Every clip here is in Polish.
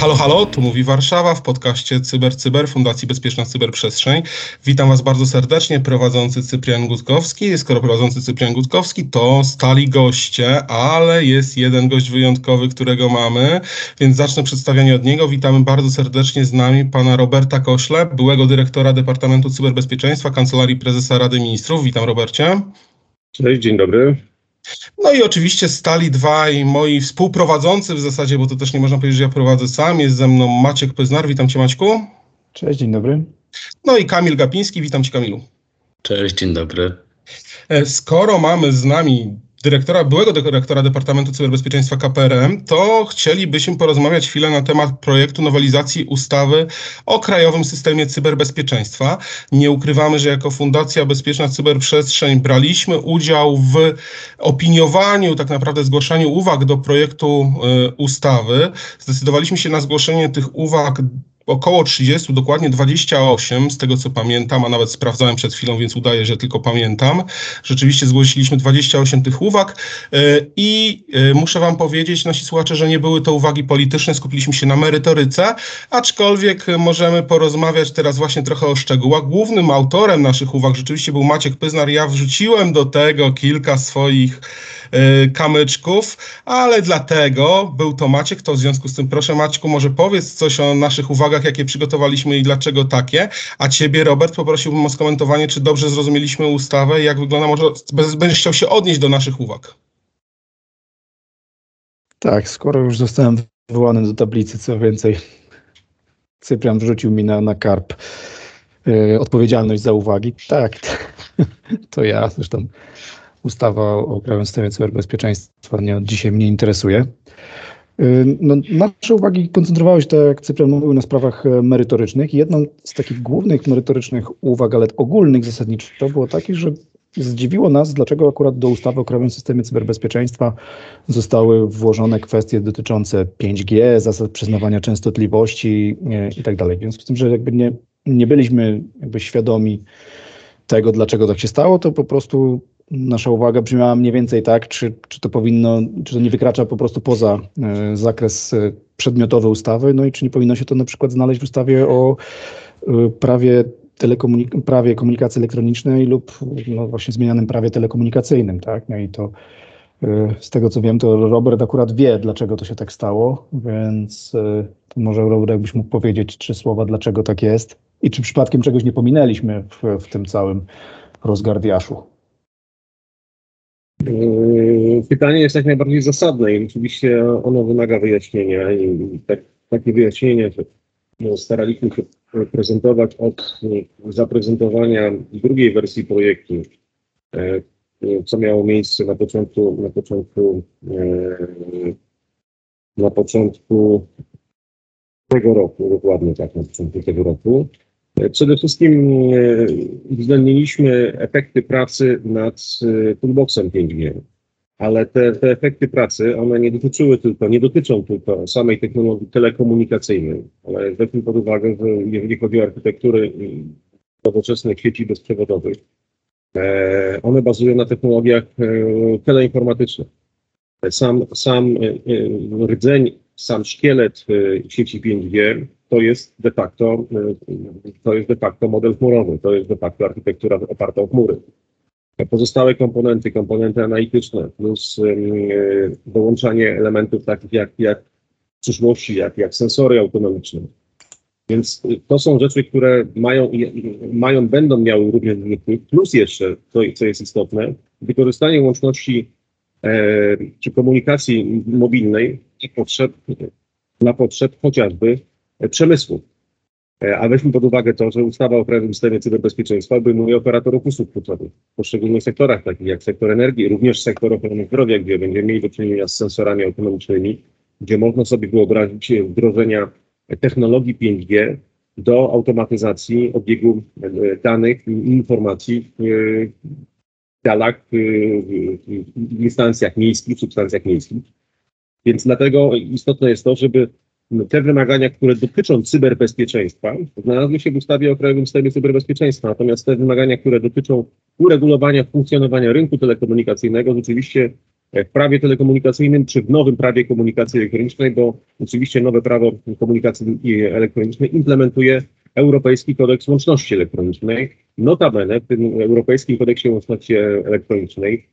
Halo, halo, tu mówi Warszawa w podcaście Cyber Cyber Fundacji Bezpieczna Cyberprzestrzeń. Witam Was bardzo serdecznie, prowadzący Cyprian Gutkowski. Skoro prowadzący Cyprian Gutkowski, to stali goście, ale jest jeden gość wyjątkowy, którego mamy, więc zacznę przedstawianie od niego. Witamy bardzo serdecznie z nami pana Roberta Kośle, byłego dyrektora Departamentu Cyberbezpieczeństwa Kancelarii Prezesa Rady Ministrów. Witam Robercie. Cześć, dzień dobry. No i oczywiście stali dwaj moi współprowadzący w zasadzie, bo to też nie można powiedzieć, że ja prowadzę sam. Jest ze mną Maciek Pyznar, witam Cię Maćku. Cześć, dzień dobry. No i Kamil Gapiński, witam Cię Kamilu. Cześć, dzień dobry. E, skoro mamy z nami dyrektora, byłego dyrektora Departamentu Cyberbezpieczeństwa KPRM, to chcielibyśmy porozmawiać chwilę na temat projektu nowelizacji ustawy o Krajowym Systemie Cyberbezpieczeństwa. Nie ukrywamy, że jako Fundacja Bezpieczna Cyberprzestrzeń braliśmy udział w opiniowaniu, tak naprawdę zgłaszaniu uwag do projektu y, ustawy. Zdecydowaliśmy się na zgłoszenie tych uwag około 30, dokładnie 28, z tego co pamiętam, a nawet sprawdzałem przed chwilą, więc udaje, że tylko pamiętam. Rzeczywiście zgłosiliśmy 28 tych uwag e, i e, muszę Wam powiedzieć, nasi słuchacze, że nie były to uwagi polityczne, skupiliśmy się na merytoryce, aczkolwiek możemy porozmawiać teraz właśnie trochę o szczegółach. Głównym autorem naszych uwag rzeczywiście był Maciek Pyznar. Ja wrzuciłem do tego kilka swoich Y, kamyczków, ale dlatego był to Maciek, to w związku z tym proszę Maćku, może powiedz coś o naszych uwagach, jakie przygotowaliśmy i dlaczego takie, a ciebie Robert poprosiłbym o skomentowanie, czy dobrze zrozumieliśmy ustawę i jak wygląda, może będziesz chciał się odnieść do naszych uwag. Tak, skoro już zostałem wywołany do tablicy, co więcej, Cyprian wrzucił mi na, na karp yy, odpowiedzialność za uwagi. Tak, to ja zresztą ustawa o Krajowym Systemie Cyberbezpieczeństwa nie, dzisiaj mnie interesuje. Y, no, nasze uwagi koncentrowały się, tak jak Cyprian mówił, na sprawach e, merytorycznych. Jedną z takich głównych merytorycznych uwag, ale ogólnych zasadniczo, było takie, że zdziwiło nas, dlaczego akurat do ustawy o Krajowym Systemie Cyberbezpieczeństwa zostały włożone kwestie dotyczące 5G, zasad przyznawania częstotliwości e, i tak. W związku z tym, że jakby nie, nie byliśmy jakby świadomi tego, dlaczego tak się stało, to po prostu nasza uwaga brzmiała mniej więcej tak, czy, czy to powinno, czy to nie wykracza po prostu poza e, zakres e, przedmiotowy ustawy, no i czy nie powinno się to na przykład znaleźć w ustawie o e, prawie, telekomunik- prawie komunikacji elektronicznej lub no właśnie zmienianym prawie telekomunikacyjnym, tak? No i to z tego co wiem, to Robert akurat wie, dlaczego to się tak stało, więc może Robert jakbyś mógł powiedzieć trzy słowa, dlaczego tak jest i czy przypadkiem czegoś nie pominęliśmy w, w tym całym rozgardiaszu. Yy, pytanie jest jak najbardziej zasadne i oczywiście ono wymaga wyjaśnienia i tak, takie wyjaśnienie, że no, staraliśmy się prezentować od yy, zaprezentowania drugiej wersji projektu, yy, co miało miejsce na początku, na początku, na początku tego roku, dokładnie tak, na początku tego roku. Przede wszystkim e, uwzględniliśmy efekty pracy nad e, toolboxem 5G, ale te, te efekty pracy, one nie dotyczyły tylko, nie dotyczą tylko samej technologii telekomunikacyjnej, ale weźmy pod uwagę, że jeżeli chodzi o architektury nowoczesnych sieci bezprzewodowych, e, one bazują na technologiach teleinformatycznych. Sam, sam rdzeń, sam szkielet sieci 5G to jest de facto, y, to jest de facto model chmurowy, to jest de facto architektura oparta o chmury. Pozostałe komponenty, komponenty analityczne, plus dołączanie elementów takich jak, jak w przyszłości, jak, jak sensory autonomiczne. Więc y, to są rzeczy, które mają, mają będą miały również plus jeszcze, to, co jest istotne, wykorzystanie łączności e, czy komunikacji mobilnej na potrzeb, na potrzeb chociażby przemysłu. E, a weźmy pod uwagę to, że ustawa o Krajowym Systemie Cyberbezpieczeństwa obejmuje operatorów usług kluczowych w poszczególnych sektorach, takich jak sektor energii, również sektor ochrony zdrowia, gdzie będziemy mieli do czynienia z sensorami autonomicznymi, gdzie można sobie wyobrazić wdrożenia technologii 5G do automatyzacji obiegu e, danych i informacji w dalach, w instancjach miejskich, substancjach miejskich. Więc dlatego istotne jest to, żeby te wymagania, które dotyczą cyberbezpieczeństwa, znalazły się w ustawie o Krajowym Systemie Cyberbezpieczeństwa. Natomiast te wymagania, które dotyczą uregulowania funkcjonowania rynku telekomunikacyjnego, rzeczywiście w prawie telekomunikacyjnym czy w nowym prawie komunikacji elektronicznej, bo oczywiście nowe prawo komunikacji elektronicznej implementuje Europejski Kodeks Łączności Elektronicznej. Notabene w tym Europejskim Kodeksie Łączności Elektronicznej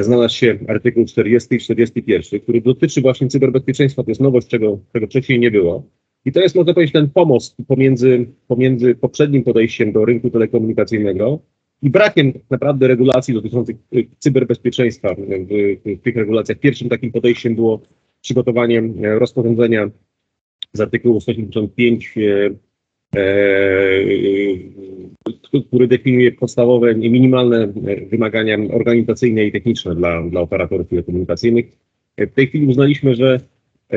znalazł się artykuł 40 i 41, który dotyczy właśnie cyberbezpieczeństwa. To jest nowość, czego, czego wcześniej nie było. I to jest, można powiedzieć, ten pomost pomiędzy, pomiędzy poprzednim podejściem do rynku telekomunikacyjnego i brakiem naprawdę regulacji dotyczących y, cyberbezpieczeństwa w, w, tych regulacjach. Pierwszym takim podejściem było przygotowanie e, rozporządzenia z artykułu 175 który definiuje podstawowe, minimalne wymagania organizacyjne i techniczne dla, dla operatorów telekomunikacyjnych. W tej chwili uznaliśmy, że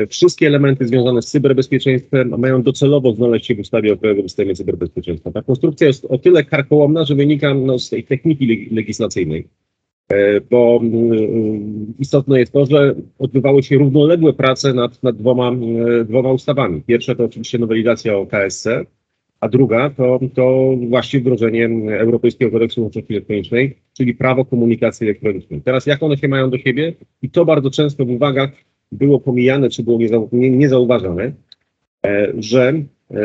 wszystkie elementy związane z cyberbezpieczeństwem mają docelowo znaleźć się w ustawie o Krajowym Systemie Cyberbezpieczeństwa. Ta konstrukcja jest o tyle karkołomna, że wynika no, z tej techniki legislacyjnej, bo istotne jest to, że odbywały się równoległe prace nad, nad dwoma, dwoma ustawami. Pierwsza to oczywiście nowelizacja o KSC, a druga to, to właśnie wdrożenie Europejskiego Kodeksu Łączności Elektronicznej, czyli prawo komunikacji elektronicznej. Teraz jak one się mają do siebie? I to bardzo często w uwagach było pomijane, czy było nie, niezauważane, e, że e,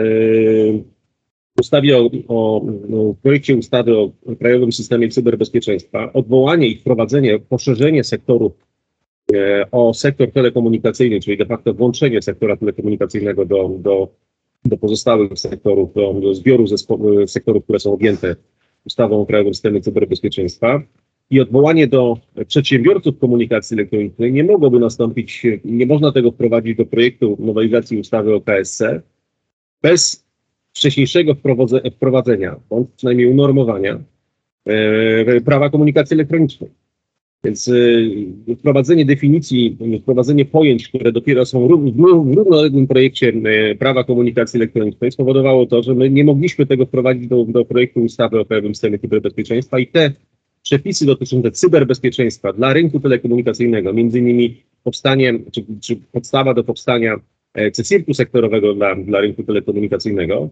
ustawie o, o, o projekcie ustawy o Krajowym Systemie Cyberbezpieczeństwa odwołanie i wprowadzenie, poszerzenie sektorów e, o sektor telekomunikacyjny, czyli de facto włączenie sektora telekomunikacyjnego do, do do pozostałych sektorów, do, zbioru zespo- sektorów, które są objęte ustawą o Krajowym Systemie Cyberbezpieczeństwa i odwołanie do przedsiębiorców komunikacji elektronicznej nie mogłoby nastąpić, nie można tego wprowadzić do projektu nowelizacji ustawy o KSC bez wcześniejszego wprowadzenia, bądź przynajmniej unormowania e, prawa komunikacji elektronicznej. Więc y, wprowadzenie definicji, wprowadzenie pojęć, które dopiero są w równoległym projekcie y, prawa komunikacji elektronicznej spowodowało to, że my nie mogliśmy tego wprowadzić do, do projektu ustawy o Krajowym Systemie Cyberbezpieczeństwa i te przepisy dotyczące cyberbezpieczeństwa dla rynku telekomunikacyjnego, między innymi powstanie, czy, czy podstawa do powstania e, CSIRT-u sektorowego dla, dla rynku telekomunikacyjnego,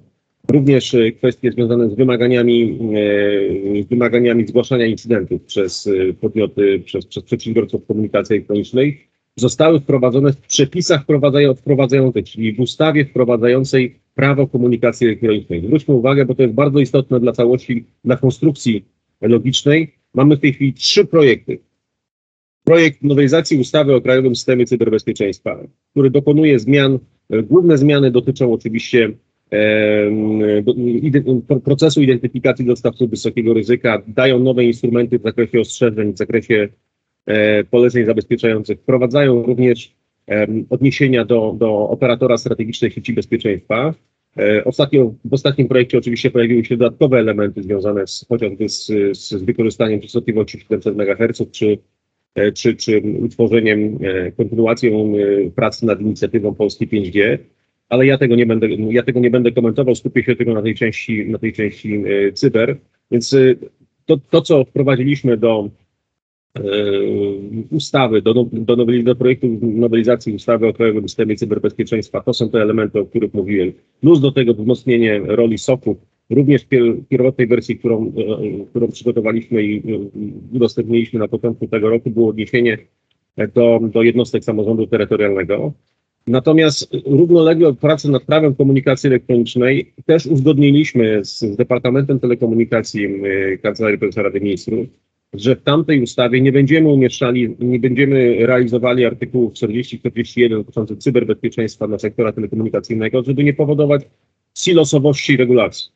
Również e, kwestie związane z wymaganiami, e, wymaganiami zgłaszania incydentów przez e, podmioty, przez, przez przedsiębiorców komunikacji elektronicznej zostały wprowadzone w przepisach wprowadzających, czyli w ustawie wprowadzającej prawo komunikacji elektronicznej. Zwróćmy uwagę, bo to jest bardzo istotne dla całości, dla konstrukcji logicznej. Mamy w tej chwili trzy projekty. Projekt nowelizacji ustawy o Krajowym Systemie Cyberbezpieczeństwa, który dokonuje zmian, główne zmiany dotyczą oczywiście procesu identyfikacji dostawców wysokiego ryzyka, dają nowe instrumenty w zakresie ostrzeżeń, w zakresie e, poleceń zabezpieczających, wprowadzają również odniesienia do, do operatora strategicznej sieci bezpieczeństwa. E, ostatnio, w ostatnim projekcie oczywiście pojawiły się dodatkowe elementy związane z, chociażby z, z wykorzystaniem częstotliwości 700 MHz, czy, e, czy, czy utworzeniem, kontynuacją pracy nad inicjatywą Polski 5G ale ja tego nie będę, ja tego nie będę komentował, skupię się tylko na tej części, na tej części e, cyber. Więc e, to, to co wprowadziliśmy do e, ustawy, do, do, do projektu nowelizacji ustawy o Krajowym Systemie Cyberbezpieczeństwa, to są te elementy, o których mówiłem. Plus do tego wzmocnienie roli SOC-ów, również w pierwotnej wersji, którą, którą przygotowaliśmy i udostępniliśmy na początku tego roku, było odniesienie do, do jednostek samorządu terytorialnego. Natomiast równolegle pracy nad prawem komunikacji elektronicznej też uzgodniliśmy z, Departamentem Telekomunikacji y, Kancelarii Prezesa Rady Ministrów, że w tamtej ustawie nie będziemy umieszczali, nie będziemy realizowali artykułów 40-41 dotyczących cyberbezpieczeństwa dla sektora telekomunikacyjnego, żeby nie powodować silosowości regulacji.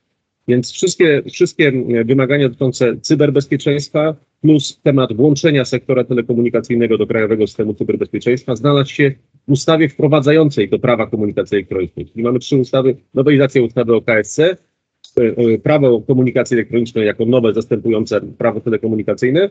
Więc wszystkie, wszystkie wymagania dotyczące cyberbezpieczeństwa plus temat włączenia sektora telekomunikacyjnego do Krajowego Systemu Cyberbezpieczeństwa znalazł się ustawie wprowadzającej do prawa komunikacji elektronicznej. Czyli mamy trzy ustawy, nowelizację ustawy o KSC, e, e, prawo komunikacji elektronicznej jako nowe zastępujące prawo telekomunikacyjne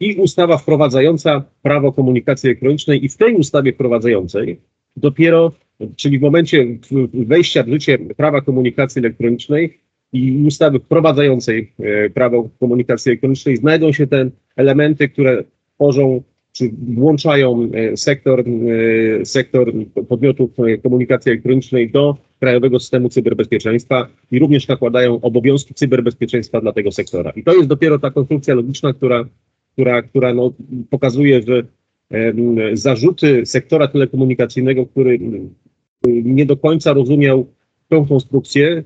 i ustawa wprowadzająca prawo komunikacji elektronicznej i w tej ustawie wprowadzającej dopiero, czyli w momencie wejścia w życie prawa komunikacji elektronicznej i ustawy wprowadzającej e, prawo komunikacji elektronicznej znajdą się te elementy, które tworzą czy włączają e, sektor, e, sektor podmiotów e, komunikacji elektronicznej do Krajowego Systemu Cyberbezpieczeństwa i również nakładają obowiązki cyberbezpieczeństwa dla tego sektora. I to jest dopiero ta konstrukcja logiczna, która, która, która no, pokazuje, że zarzuty sektora telekomunikacyjnego, który nie do końca rozumiał tą konstrukcję,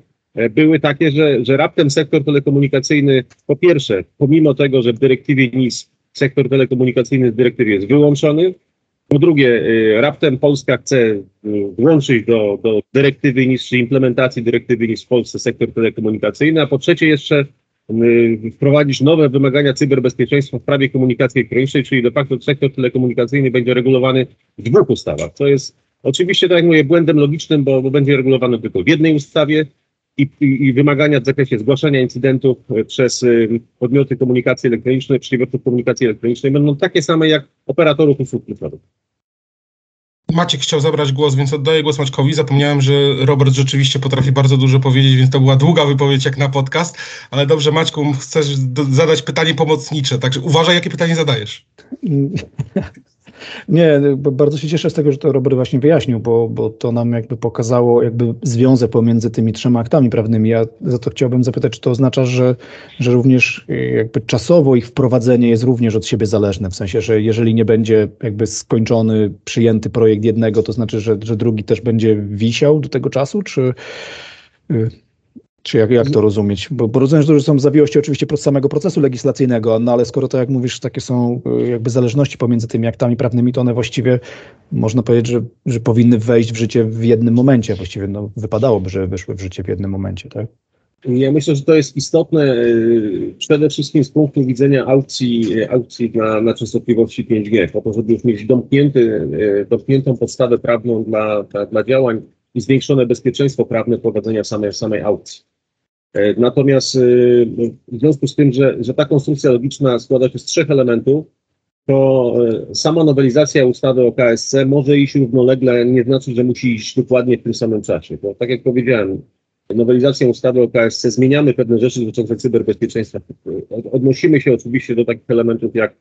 były takie, że, że raptem sektor telekomunikacyjny, po pierwsze, pomimo tego, że w dyrektywie NIS sektor telekomunikacyjny z dyrektywy jest wyłączony, po drugie, e, raptem Polska chce e, włączyć do, do dyrektywy czy implementacji dyrektywy NIS w Polsce sektor telekomunikacyjny, a po trzecie jeszcze y, wprowadzić nowe wymagania cyberbezpieczeństwa w prawie komunikacji elektronicznej, czyli de facto sektor telekomunikacyjny będzie regulowany w dwóch ustawach, co jest oczywiście, tak jak mówię, błędem logicznym, bo, bo będzie regulowany tylko w jednej ustawie i, i, wymagania w zakresie zgłaszania incydentów e, przez y, podmioty komunikacji elektronicznej, przedsiębiorców komunikacji elektronicznej będą takie same jak operatorów usług cyfrowych. Maciek chciał zabrać głos, więc oddaję głos Maćkowi. Zapomniałem, że Robert rzeczywiście potrafi bardzo dużo powiedzieć, więc to była długa wypowiedź jak na podcast. Ale dobrze, Maćku, chcesz zadać pytanie pomocnicze, także uważaj, jakie pytanie zadajesz. Nie, bardzo się cieszę z tego, że to Robert właśnie wyjaśnił, bo, bo to nam jakby pokazało jakby związek pomiędzy tymi trzema aktami prawnymi. Ja za to chciałbym zapytać, czy to oznacza, że, że również y, jakby czasowo ich wprowadzenie jest również od siebie zależne, w sensie, że jeżeli nie będzie jakby skończony, przyjęty projekt jednego, to znaczy, że, że drugi też będzie wisiał do tego czasu, czy... Czy jak, jak to rozumieć? Bo, bo rozumiem, że to są zawiłości oczywiście samego procesu legislacyjnego, no ale skoro to, jak mówisz, takie są y, jakby zależności pomiędzy tymi aktami prawnymi, to one właściwie można powiedzieć, że, że powinny wejść w życie w jednym momencie. Właściwie no, wypadałoby, żeby wyszły w życie w jednym momencie, tak? Ja myślę, że to jest istotne y, przede wszystkim z punktu widzenia aukcji, y, aukcji na, na częstotliwości 5G, po to, żeby już mieć domknięty, domkniętą podstawę prawną dla, dla, dla działań i zwiększone bezpieczeństwo prawne prowadzenia samej, samej aukcji. E, Natomiast y, w związku z tym, że, że ta konstrukcja logiczna składa się z trzech elementów, to e, sama nowelizacja ustawy o KSC może iść równolegle, nie znaczy, że musi iść dokładnie w tym samym czasie. Bo tak jak powiedziałem, nowelizacją ustawy o KSC zmieniamy pewne rzeczy dotyczące cyberbezpieczeństwa. Od- Odnosimy się oczywiście do takich elementów jak e,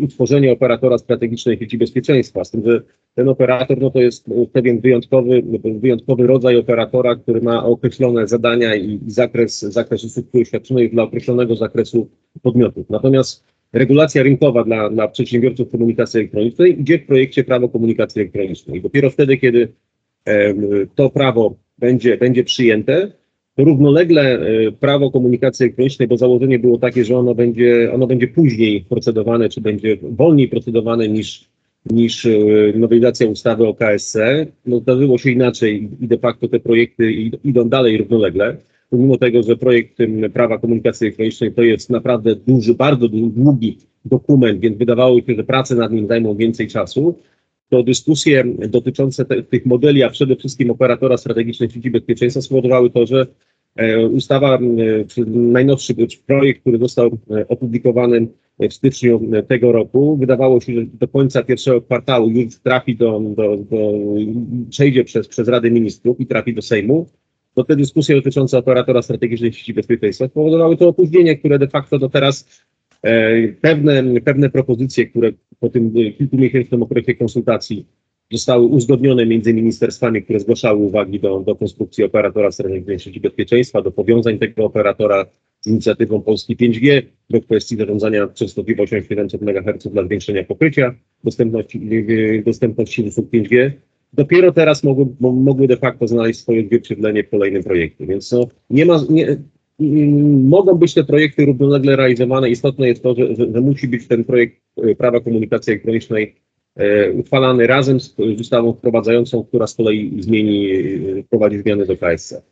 utworzenie operatora strategicznej sieci bezpieczeństwa, z tym, że ten operator no to jest e, pewien wyjątkowy, wyjątkowy rodzaj operatora, który ma określone zadania i, i zakres, zakres usług świadczonych dla określonego zakresu podmiotów. Natomiast regulacja rynkowa dla, dla przedsiębiorców komunikacji elektronicznej idzie w projekcie prawo komunikacji elektronicznej. Dopiero wtedy, kiedy to prawo będzie, będzie przyjęte, równolegle e, prawo komunikacji elektronicznej, bo założenie było takie, że ono będzie, ono będzie później procedowane, czy będzie wolniej procedowane niż, niż e, nowelizacja ustawy o KSC. No, zdarzyło się inaczej i de facto te projekty id- idą dalej równolegle. Pomimo tego, że projekt prawa komunikacji elektronicznej to jest naprawdę duży, bardzo długi dokument, więc wydawało się, że prace nad nim zajmą więcej czasu to dyskusje dotyczące te, tych modeli, a przede wszystkim operatora strategicznej sieci bezpieczeństwa spowodowały to, że e, ustawa, czy najnowszy projekt, który został e, opublikowany w styczniu tego roku, wydawało się, że do końca pierwszego kwartału już trafi do, do, do przejdzie przez, przez Radę Ministrów i trafi do Sejmu. To te dyskusje dotyczące operatora strategicznej sieci bezpieczeństwa spowodowały to opóźnienie, które de facto do teraz pewne, pewne propozycje, które po tym e, kilkumiesięcznym okresie konsultacji zostały uzgodnione między ministerstwami, które zgłaszały uwagi do, do konstrukcji operatora strategicznej sieci bezpieczeństwa, do powiązań tego operatora z inicjatywą Polski 5G, do kwestii zarządzania częstotliwością 700 MHz dla zwiększenia pokrycia dostępności, e, dostępności usług 5G. Dopiero teraz mogły, mo- mogły de facto znaleźć swoje odzwierciedlenie w kolejnym projekcie. Więc no, nie ma, nie, mogą być te projekty równolegle realizowane. Istotne jest to, że, że, że musi być ten projekt e, prawa komunikacji elektronicznej e, uchwalany razem z, ustawą wprowadzającą, która z kolei zmieni, e, wprowadzi zmiany do KSC.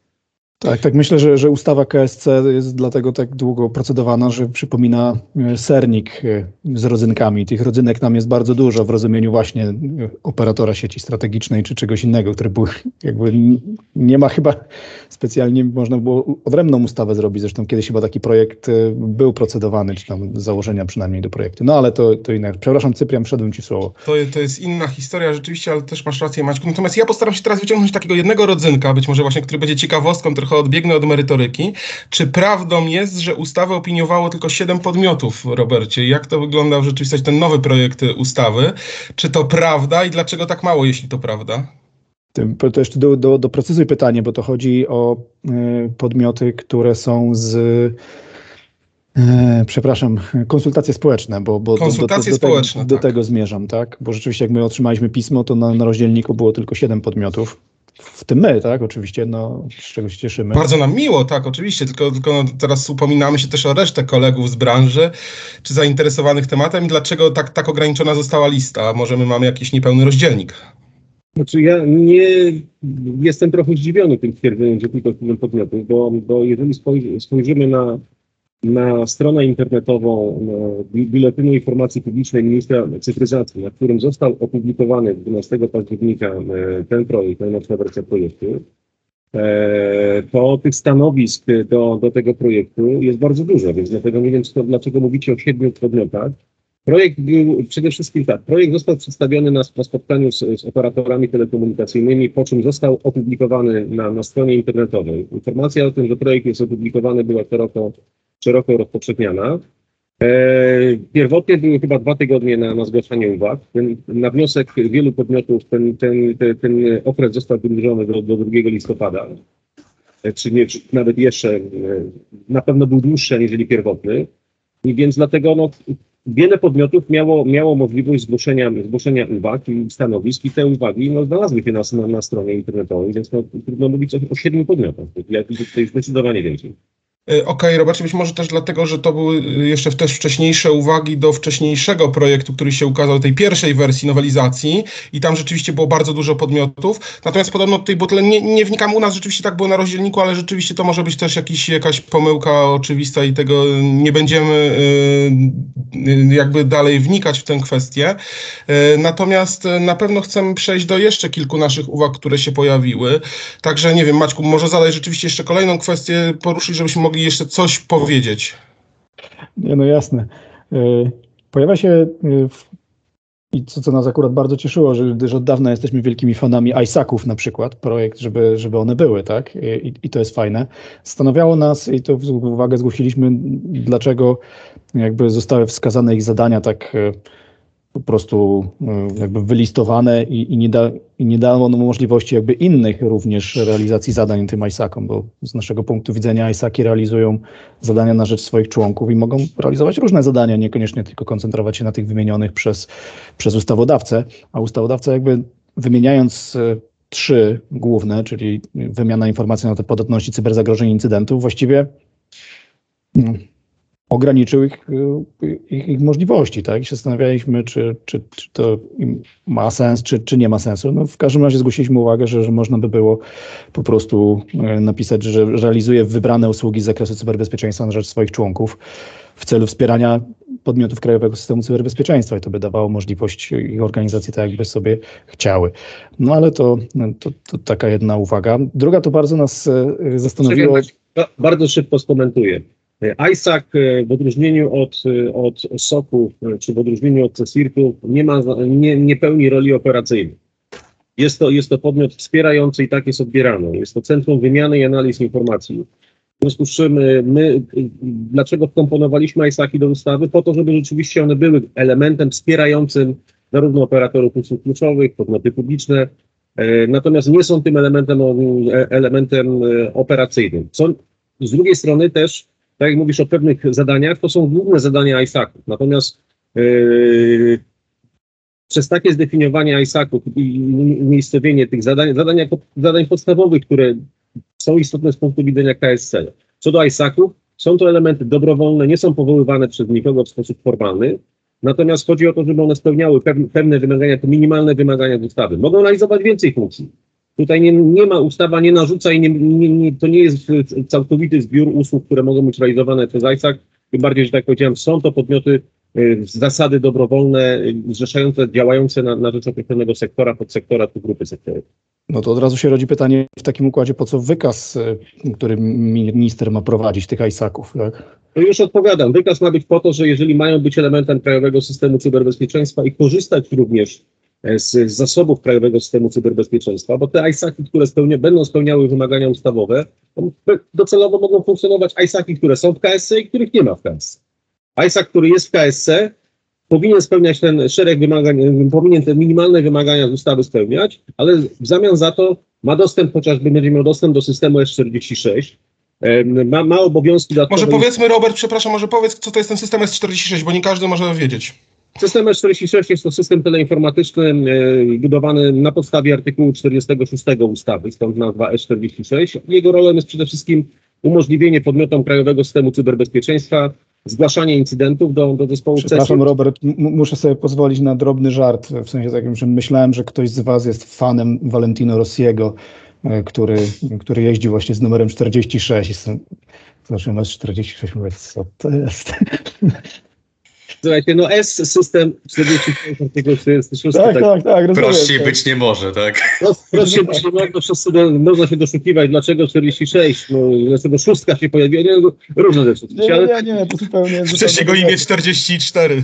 Tak, tak myślę, że, że ustawa KSC jest dlatego tak długo procedowana, że przypomina e, sernik e, z rodzynkami. Tych rodzynek nam jest bardzo dużo w rozumieniu właśnie e, operatora sieci strategicznej czy czegoś innego, który był jakby nie ma chyba specjalnie, można było odrębną ustawę zrobić. Zresztą kiedyś chyba taki projekt był procedowany, czy tam założenia przynajmniej do projektu. No ale to, to inne. Przepraszam Cyprian, wszedłem ci w słowo. To, to jest inna historia rzeczywiście, ale też masz rację Maćku. Natomiast ja postaram się teraz wyciągnąć takiego jednego rodzynka, być może właśnie, który będzie ciekawostką trochę trochę odbiegnę od merytoryki. Czy prawdą jest, że ustawę opiniowało tylko siedem podmiotów, Robercie? Jak to wygląda w rzeczywistości, ten nowy projekt ustawy? Czy to prawda i dlaczego tak mało, jeśli to prawda? To jeszcze do, do, doprecyzuj pytanie, bo to chodzi o y, podmioty, które są z. y, Przepraszam, konsultacje społeczne, bo, bo konsultacje do, do, do, społeczne, tego, do tak. tego zmierzam, tak? Bo rzeczywiście, jak my otrzymaliśmy pismo, to na, na rozdzielniku było tylko siedem podmiotów. W tym my, tak? Oczywiście, no, z czego się cieszymy. Bardzo nam miło, tak, oczywiście, tylko, tylko no, teraz upominamy się też o resztę kolegów z branży, czy zainteresowanych tematem i dlaczego tak, tak ograniczona została lista? Może my mamy jakiś niepełny rozdzielnik? Znaczy ja nie jestem trochę zdziwiony tym stwierdzeniem, że tylko siedem podmiotów, bo, bo jeżeli spojrzy, spojrzymy na, na stronę internetową Biuletynu Informacji Publicznej Ministra Cyfryzacji, na którym został opublikowany 12 października e, ten projekt, najnowsza wersja projektu, e, to tych stanowisk do, do tego projektu jest bardzo dużo, więc dlatego nie wiem, co, dlaczego mówicie o siedmiu podmiotach. Projekt był przede wszystkim tak. Projekt został przedstawiony na, na spotkaniu z, z, operatorami telekomunikacyjnymi, po czym został opublikowany na, na stronie internetowej. Informacja o tym, że projekt jest opublikowany, była szeroko, szeroko rozpowszechniana. E, pierwotnie były chyba dwa tygodnie na, na zgłaszanie uwag. Ten, na wniosek wielu podmiotów ten, ten, ten, ten okres został wydłużony do, do 2 listopada, e, czy, nie, czy nawet jeszcze, e, na pewno był dłuższy aniżeli pierwotny. I więc dlatego no, wiele podmiotów miało, miało możliwość zgłoszenia, zgłoszenia uwag i stanowisk i te uwagi no, znalazły się na, na, na stronie internetowej, więc no, trudno mówić o, o siedmiu podmiotach. Ja widzę tutaj zdecydowanie więcej. Okej, okay, Robercie, być może też dlatego, że to były jeszcze też wcześniejsze uwagi do wcześniejszego projektu, który się ukazał, tej pierwszej wersji nowelizacji i tam rzeczywiście było bardzo dużo podmiotów. Natomiast podobno tutaj, bo tyle nie, nie wnikam u nas, rzeczywiście tak było na rozdzielniku, ale rzeczywiście to może być też jakiś, jakaś pomyłka oczywista i tego nie będziemy yy, jakby dalej wnikać w tę kwestię. Yy, natomiast na pewno chcemy przejść do jeszcze kilku naszych uwag, które się pojawiły. Także nie wiem, Maćku, może zadaj rzeczywiście jeszcze kolejną kwestię, poruszyć, żebyśmy mogli jeszcze coś powiedzieć. Nie, no jasne. Pojawia się i co, co nas akurat bardzo cieszyło, że, że od dawna jesteśmy wielkimi fanami ISAC-ów na przykład, projekt, żeby, żeby one były, tak? I, I, to jest fajne. Zastanawiało nas, i to uwagę zgłosiliśmy, dlaczego jakby zostały wskazane ich zadania tak po prostu jakby wylistowane i, i, nie, da, i nie dało możliwości jakby innych również realizacji zadań tym ISAC-om, bo z naszego punktu widzenia ISAC-i realizują zadania na rzecz swoich członków i mogą realizować różne zadania, niekoniecznie tylko koncentrować się na tych wymienionych przez, przez ustawodawcę, a ustawodawca jakby wymieniając trzy główne, czyli wymiana informacji na te podatności cyberzagrożeń incydentów, właściwie ograniczył ich, ich, ich, możliwości, tak? I się zastanawialiśmy, czy, czy, czy to ma sens, czy, czy nie ma sensu. No, w każdym razie zgłosiliśmy uwagę, że, że można by było po prostu napisać, że realizuje wybrane usługi z zakresu cyberbezpieczeństwa na rzecz swoich członków w celu wspierania podmiotów krajowego systemu cyberbezpieczeństwa i to by dawało możliwość ich organizacji tak, jakby sobie chciały. No ale to, to, to taka jedna uwaga. Druga to bardzo nas zastanowiło. Bardzo szybko skomentuję. ISAC w odróżnieniu od, od SOC-ów czy w odróżnieniu od CSIRT-ów nie, ma, nie, nie pełni roli operacyjnej. Jest to, jest to podmiot wspierający i tak jest odbierany. Jest to Centrum Wymiany i Analiz Informacji. W związku z czym my, dlaczego wkomponowaliśmy ISAC-i do ustawy? Po to, żeby rzeczywiście one były elementem wspierającym zarówno operatorów usług kluczowych, podmioty publiczne, natomiast nie są tym elementem, elementem operacyjnym. Co z drugiej strony też tak jak mówisz o pewnych zadaniach, to są główne zadania ISAC-ów. Natomiast yy, przez takie zdefiniowanie ISAC-ów i umiejscowienie tych zadań, zadań, jako, zadań podstawowych, które są istotne z punktu widzenia KSC. Co do ISAC-ów, są to elementy dobrowolne, nie są powoływane przez nikogo w sposób formalny. Natomiast chodzi o to, żeby one spełniały pewne, wymagania, te minimalne wymagania ustawy. Mogą realizować więcej funkcji. Tutaj nie, nie ma, ustawa nie narzuca i nie, nie, nie, to nie jest całkowity zbiór usług, które mogą być realizowane przez ISAC. Tym bardziej, że tak powiedziałem, są to podmioty z zasady dobrowolne, zrzeszające, działające na, na rzecz określonego sektora, podsektora czy grupy sektorów. No to od razu się rodzi pytanie w takim układzie, po co wykaz, który minister ma prowadzić tych ISAC-ów, tak? No już odpowiadam. Wykaz ma być po to, że jeżeli mają być elementem krajowego systemu cyberbezpieczeństwa i korzystać również z, z zasobów Krajowego Systemu Cyberbezpieczeństwa, bo te ISAC-y, które spełnia, będą spełniały wymagania ustawowe, docelowo mogą funkcjonować ISAC-y, które są w KSC i których nie ma w KSC. ISAC, który jest w KSC, powinien spełniać ten szereg wymagań, powinien te minimalne wymagania z ustawy spełniać, ale w zamian za to ma dostęp, chociażby będzie miał dostęp do systemu S46, em, ma, ma obowiązki dodatkowe. Może powiedzmy, Robert, przepraszam, może powiedz, co to jest ten system S46, bo nie każdy może wiedzieć. System S46 jest to system teleinformatyczny e, budowany na podstawie artykułu 46 ustawy, stąd nazwa S46. Jego rolą jest przede wszystkim umożliwienie podmiotom Krajowego Systemu Cyberbezpieczeństwa zgłaszanie incydentów do, do zespołu Przepraszam. Robert, muszę sobie pozwolić na drobny żart, w sensie takim, że myślałem, że ktoś z Was jest fanem Valentino Rossiego, e, który, który jeździ właśnie z numerem 46. Jestem, Zobaczyłem S46, mówię, co to jest? Słuchajcie, no S system 46 artykuł 46. tak, tak, tak, rozumiem. Prościej tak. być nie może, tak? No, proszę, można, wszyscy do, można się doszukiwać, dlaczego 46, no, dlaczego szóstka się pojawiła, nie, no, różne rzeczy. Nie, Ale nie, nie, to zupełnie... Wcześniej go tak. imię 44.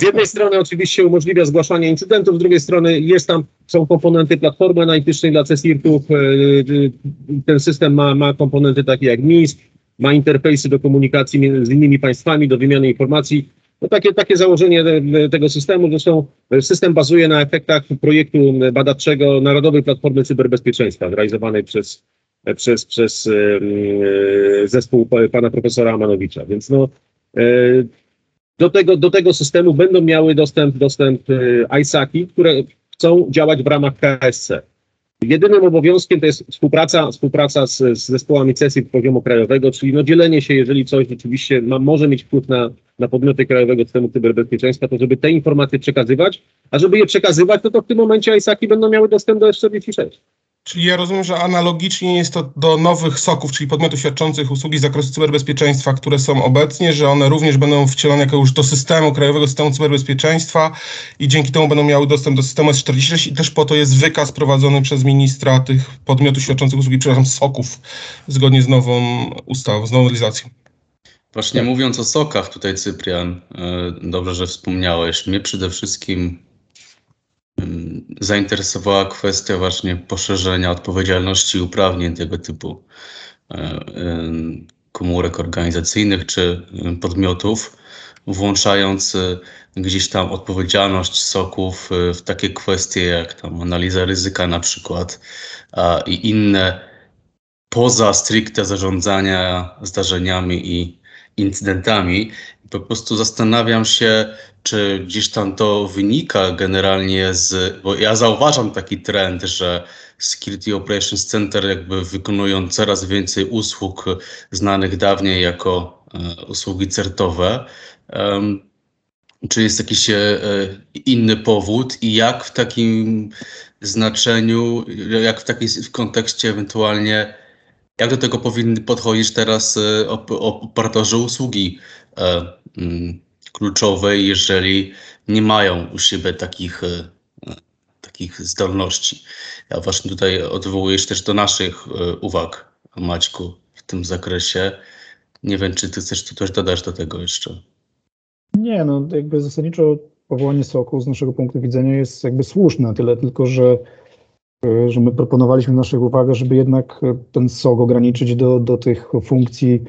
Z jednej strony oczywiście umożliwia zgłaszanie incydentów, z drugiej strony jest tam, są komponenty platformy analitycznej dla CSIRT-ów. e, e, Ten system ma, ma komponenty takie jak NISP, ma interfejsy do komunikacji między- z innymi państwami, do wymiany informacji. No takie, takie założenie e, tego systemu, zresztą e, system bazuje na efektach projektu badawczego Narodowej Platformy Cyberbezpieczeństwa, realizowanej przez, e, przez, przez e, e, zespół pa- pana profesora Amanowicza. Więc no, e, do tego, do tego systemu będą miały dostęp, dostęp e, ISAC-i, które chcą działać w ramach KSC. Jedynym obowiązkiem to jest współpraca, współpraca z, z zespołami CESID poziomu krajowego, czyli no dzielenie się, jeżeli coś rzeczywiście ma, może mieć wpływ na, na podmioty Krajowego Systemu Cyberbezpieczeństwa, to żeby te informacje przekazywać, a żeby je przekazywać, no to w tym momencie ISAC-i będą miały dostęp do S46. Czyli ja rozumiem, że analogicznie jest to do nowych SOK-ów, czyli podmiotów świadczących usługi z zakresu cyberbezpieczeństwa, które są obecnie, że one również będą wcielone jako już do systemu, Krajowego Systemu Cyberbezpieczeństwa i dzięki temu będą miały dostęp do systemu S46 i też po to jest wykaz prowadzony przez ministra tych podmiotów świadczących usługi, przepraszam, SOK-ów, zgodnie z nową ustawą, z nowelizacją. Właśnie mówiąc o sokach tutaj, Cyprian, e, dobrze, że wspomniałeś. Mnie przede wszystkim zainteresowała kwestia właśnie poszerzenia odpowiedzialności i uprawnień tego typu e, ym, komórek organizacyjnych czy ym, podmiotów, włączając e, gdzieś tam odpowiedzialność soków e, w takie kwestie jak tam analiza ryzyka na przykład i inne poza stricte zarządzania zdarzeniami i incydentami. Po prostu zastanawiam się, czy gdzieś tam to wynika generalnie z, bo ja zauważam taki trend, że Security Operations Center jakby wykonują coraz więcej usług znanych dawniej jako e, usługi certowe. Czy jest jakiś e, inny powód i jak w takim znaczeniu, jak w takim w kontekście ewentualnie jak do tego powinny podchodzić teraz op- operatorzy usługi e, mm, kluczowej, jeżeli nie mają u siebie takich, e, takich zdolności? Ja właśnie tutaj odwołuję się też do naszych e, uwag, Maćku, w tym zakresie. Nie wiem, czy ty chcesz tu coś dodać do tego jeszcze? Nie, no jakby zasadniczo powołanie soku z naszego punktu widzenia jest jakby słuszne, tyle tylko, że, y, że my proponowaliśmy w naszych uwagach, żeby jednak y, ten sok ograniczyć do, do tych funkcji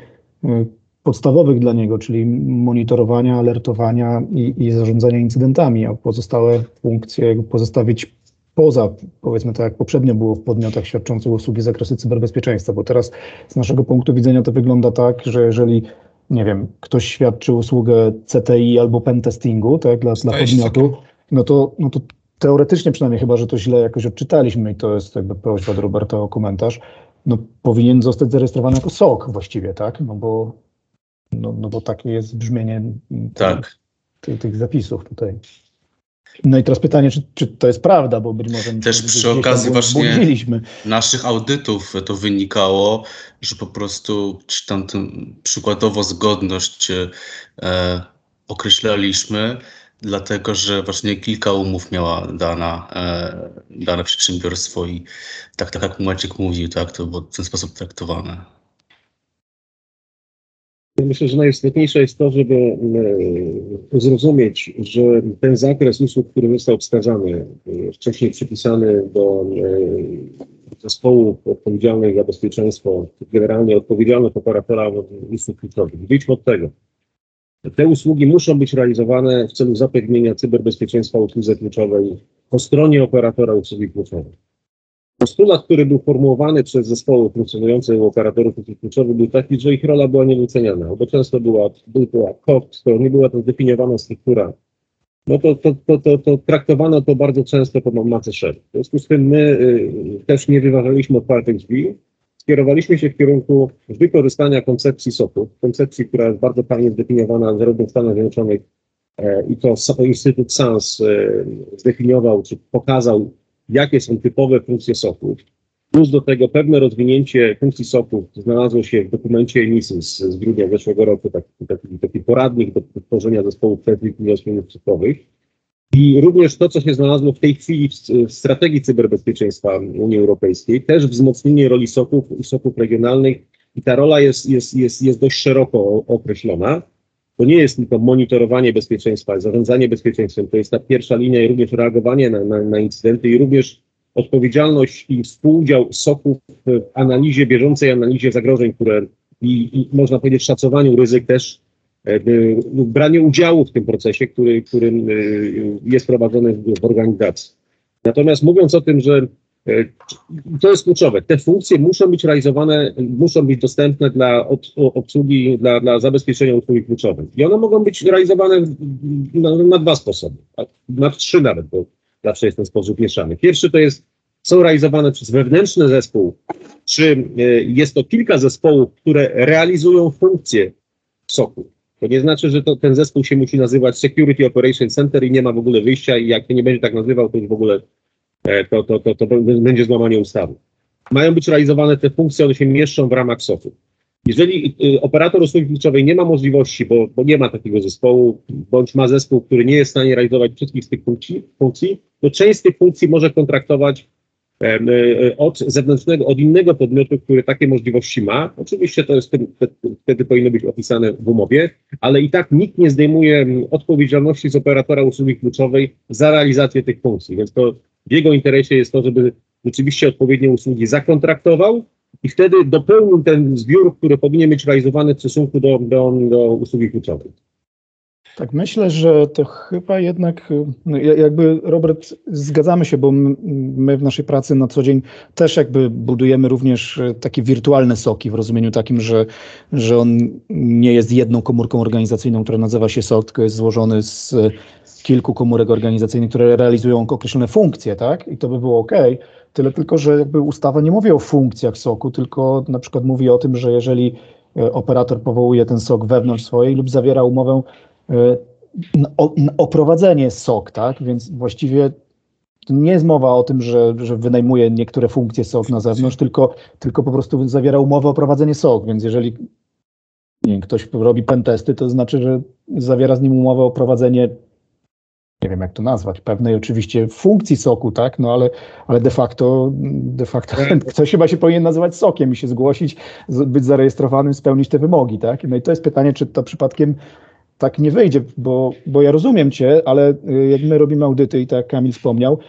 y, podstawowych dla niego, czyli monitorowania, alertowania i, i zarządzania incydentami, a pozostałe funkcje pozostawić poza, powiedzmy tak jak poprzednio było w podmiotach świadczących usługi z zakresu cyberbezpieczeństwa, bo teraz z naszego punktu widzenia to wygląda tak, że jeżeli nie wiem, ktoś świadczy usługę CTI albo pentestingu, tak, dla, dla podmiotu, no to, no to teoretycznie przynajmniej, chyba że to źle jakoś odczytaliśmy i to jest jakby prośba do Roberta o komentarz, no powinien zostać zarejestrowany jako SOK właściwie, tak, no bo, no, no bo takie jest brzmienie mm, Tak. tych, tych zapisów tutaj. No i teraz pytanie, czy, czy to jest prawda, bo być może Też przy okazji właśnie- naszych audytów to wynikało, że po prostu czy tam przykładowo zgodność e, określaliśmy, dlatego że właśnie kilka umów miała dana, e, dane przedsiębiorstwo i tak, tak jak Maciek mówił, tak, to było w ten sposób traktowane. Myślę, że najistotniejsze jest to, żeby e, zrozumieć, że ten zakres usług, który został wskazany, e, wcześniej przypisany do e, zespołu odpowiedzialnych za bezpieczeństwo, generalnie odpowiedzialnych operatora usług kluczowych. Wyjdźmy od tego. Te usługi muszą być realizowane w celu zapewnienia cyberbezpieczeństwa usłudze kluczowej po stronie operatora usługi kluczowej. Postulat, który był formułowany przez zespoły funkcjonujące u operatorów usług kluczowych był taki, że ich rola była niewyceniana, bo często była, była KOP, skoro nie była to zdefiniowana struktura, no to, to, to, to, to traktowano to bardzo często pod masę szereg. W związku z tym my y, też nie wyważaliśmy otwartych drzwi, skierowaliśmy się w kierunku wykorzystania koncepcji SOP-u, koncepcji, która jest bardzo fajnie zdefiniowana zarówno w Stanach Zjednoczonych e, i to Instytut SANS e, zdefiniował, czy pokazał, jakie są typowe funkcje SOP-ów. Plus do tego pewne rozwinięcie funkcji SOP-ów znalazło się w dokumencie ENISYS z grudnia zeszłego roku, taki, taki, taki poradnik do tworzenia zespołów przezwych i wniosków cyfrowych. I również to, co się znalazło w tej chwili w, strategii cyberbezpieczeństwa Unii Europejskiej, też wzmocnienie roli SOP-ów i SOP-ów regionalnych. I ta rola jest, jest, jest, jest dość szeroko określona. To nie jest tylko monitorowanie bezpieczeństwa, zarządzanie bezpieczeństwem, to jest ta pierwsza linia i również reagowanie na, na, na incydenty i również odpowiedzialność i współudział SOP-ów w analizie, bieżącej analizie zagrożeń, które i, i można powiedzieć szacowaniu ryzyk też branie udziału w tym procesie, który, który e, jest prowadzony w organizacji. Natomiast mówiąc o tym, że e, to jest kluczowe. Te funkcje muszą być realizowane, muszą być dostępne dla obsługi, dla, dla zabezpieczenia usługi kluczowej. I one mogą być realizowane na, na dwa sposoby, na trzy nawet, bo zawsze jest ten sposób mieszany. Pierwszy to jest, są realizowane przez wewnętrzny zespół, czy jest to kilka zespołów, które realizują funkcje soku. To nie znaczy, że to, ten zespół się musi nazywać Security Operation Center i nie ma w ogóle wyjścia i jak to nie będzie tak nazywał, to już w ogóle e, to, to, to, to będzie złamanie ustawy. Mają być realizowane te funkcje, one się mieszczą w ramach SOF-u. Jeżeli y, operator usługi kluczowej nie ma możliwości, bo, bo, nie ma takiego zespołu, bądź ma zespół, który nie jest w stanie realizować wszystkich z tych funkcji, funkcji to część z tych funkcji może kontraktować od zewnętrznego, od innego podmiotu, który takie możliwości ma. Oczywiście to jest wtedy, wtedy powinno być opisane w umowie, ale i tak nikt nie zdejmuje odpowiedzialności z operatora usługi kluczowej za realizację tych funkcji, więc to w jego interesie jest to, żeby rzeczywiście odpowiednie usługi zakontraktował i wtedy dopełnił ten zbiór, który powinien być realizowany w stosunku do, do, do usługi kluczowej. Tak, myślę, że to chyba jednak, no, jakby Robert, zgadzamy się, bo my w naszej pracy na co dzień też jakby budujemy również e, takie wirtualne soki w rozumieniu takim, że, że on nie jest jedną komórką organizacyjną, która nazywa się SOK, tylko jest złożony z kilku komórek organizacyjnych, które realizują określone funkcje, tak? I to by było ok. Tyle tylko, że jakby ustawa nie mówi o funkcjach soku, tylko na przykład mówi o tym, że jeżeli e, operator powołuje ten sok wewnątrz swojej lub zawiera umowę E, o, prowadzenie SOK, tak? Więc właściwie nie jest mowa o tym, że, że wynajmuje niektóre funkcje SOK na zewnątrz, tylko, tylko po prostu zawiera umowę o prowadzenie SOK, więc jeżeli nie, ktoś robi pentesty, to znaczy, że zawiera z nim umowę o prowadzenie nie wiem jak to nazwać, pewnej oczywiście funkcji soku, tak, no ale, ale de facto, de facto ktoś chyba się powinien nazywać sokiem i się zgłosić, być zarejestrowanym, spełnić te wymogi, tak, no i to jest pytanie, czy to przypadkiem tak nie wyjdzie, bo, bo ja rozumiem cię, ale y, jak my robimy audyty i tak jak Kamil wspomniał,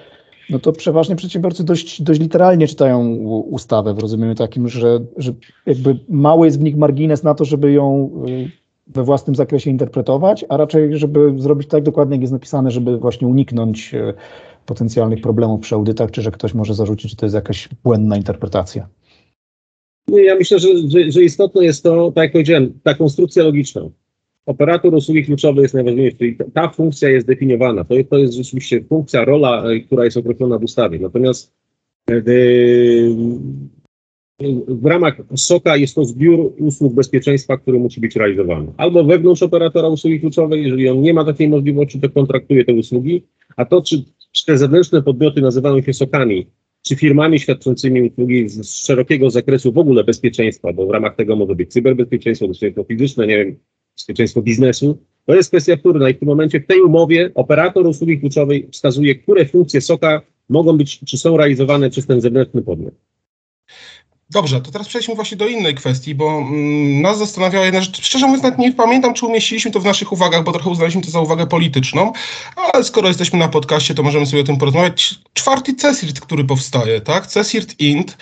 no to przeważnie przedsiębiorcy dość, dość literalnie czytają ustawę w rozumieniu takim, że, że jakby mały jest w nich margines na to, żeby ją y, we własnym zakresie interpretować, a raczej, żeby zrobić tak dokładnie, jak jest napisane, żeby właśnie uniknąć y, potencjalnych problemów przy audytach, czy że ktoś może zarzucić, że to jest jakaś błędna interpretacja. Ja myślę, że, że, że istotne jest to, tak jak powiedziałem, ta konstrukcja logiczna operator usługi kluczowej jest najważniejszy, czyli ta funkcja jest definiowana. To, to jest rzeczywiście funkcja, rola, e, która jest określona w ustawie. Natomiast e, w ramach SOKA jest to zbiór usług bezpieczeństwa, który musi być realizowany. Albo wewnątrz operatora usługi kluczowej, jeżeli on nie ma takiej możliwości, to kontraktuje te usługi, a to, czy, czy te zewnętrzne podmioty nazywają się SOKami, czy firmami świadczącymi usługi z szerokiego zakresu w ogóle bezpieczeństwa, bo w ramach tego może być cyberbezpieczeństwo, bezpieczeństwo fizyczne, nie wiem, bezpieczeństwo biznesu. To jest kwestia wtórna i w tym momencie w tej umowie operator usługi kluczowej wskazuje, które funkcje SOKA mogą być, czy są realizowane przez ten zewnętrzny podmiot. Dobrze, to teraz przejdźmy właśnie do innej kwestii, bo mm, nas zastanawiała jedna rzecz. Szczerze mówiąc, nawet nie pamiętam, czy umieściliśmy to w naszych uwagach, bo trochę uznaliśmy to za uwagę polityczną, ale skoro jesteśmy na podcaście, to możemy sobie o tym porozmawiać. Czwarty CESIRT, który powstaje, tak? CESIRT INT,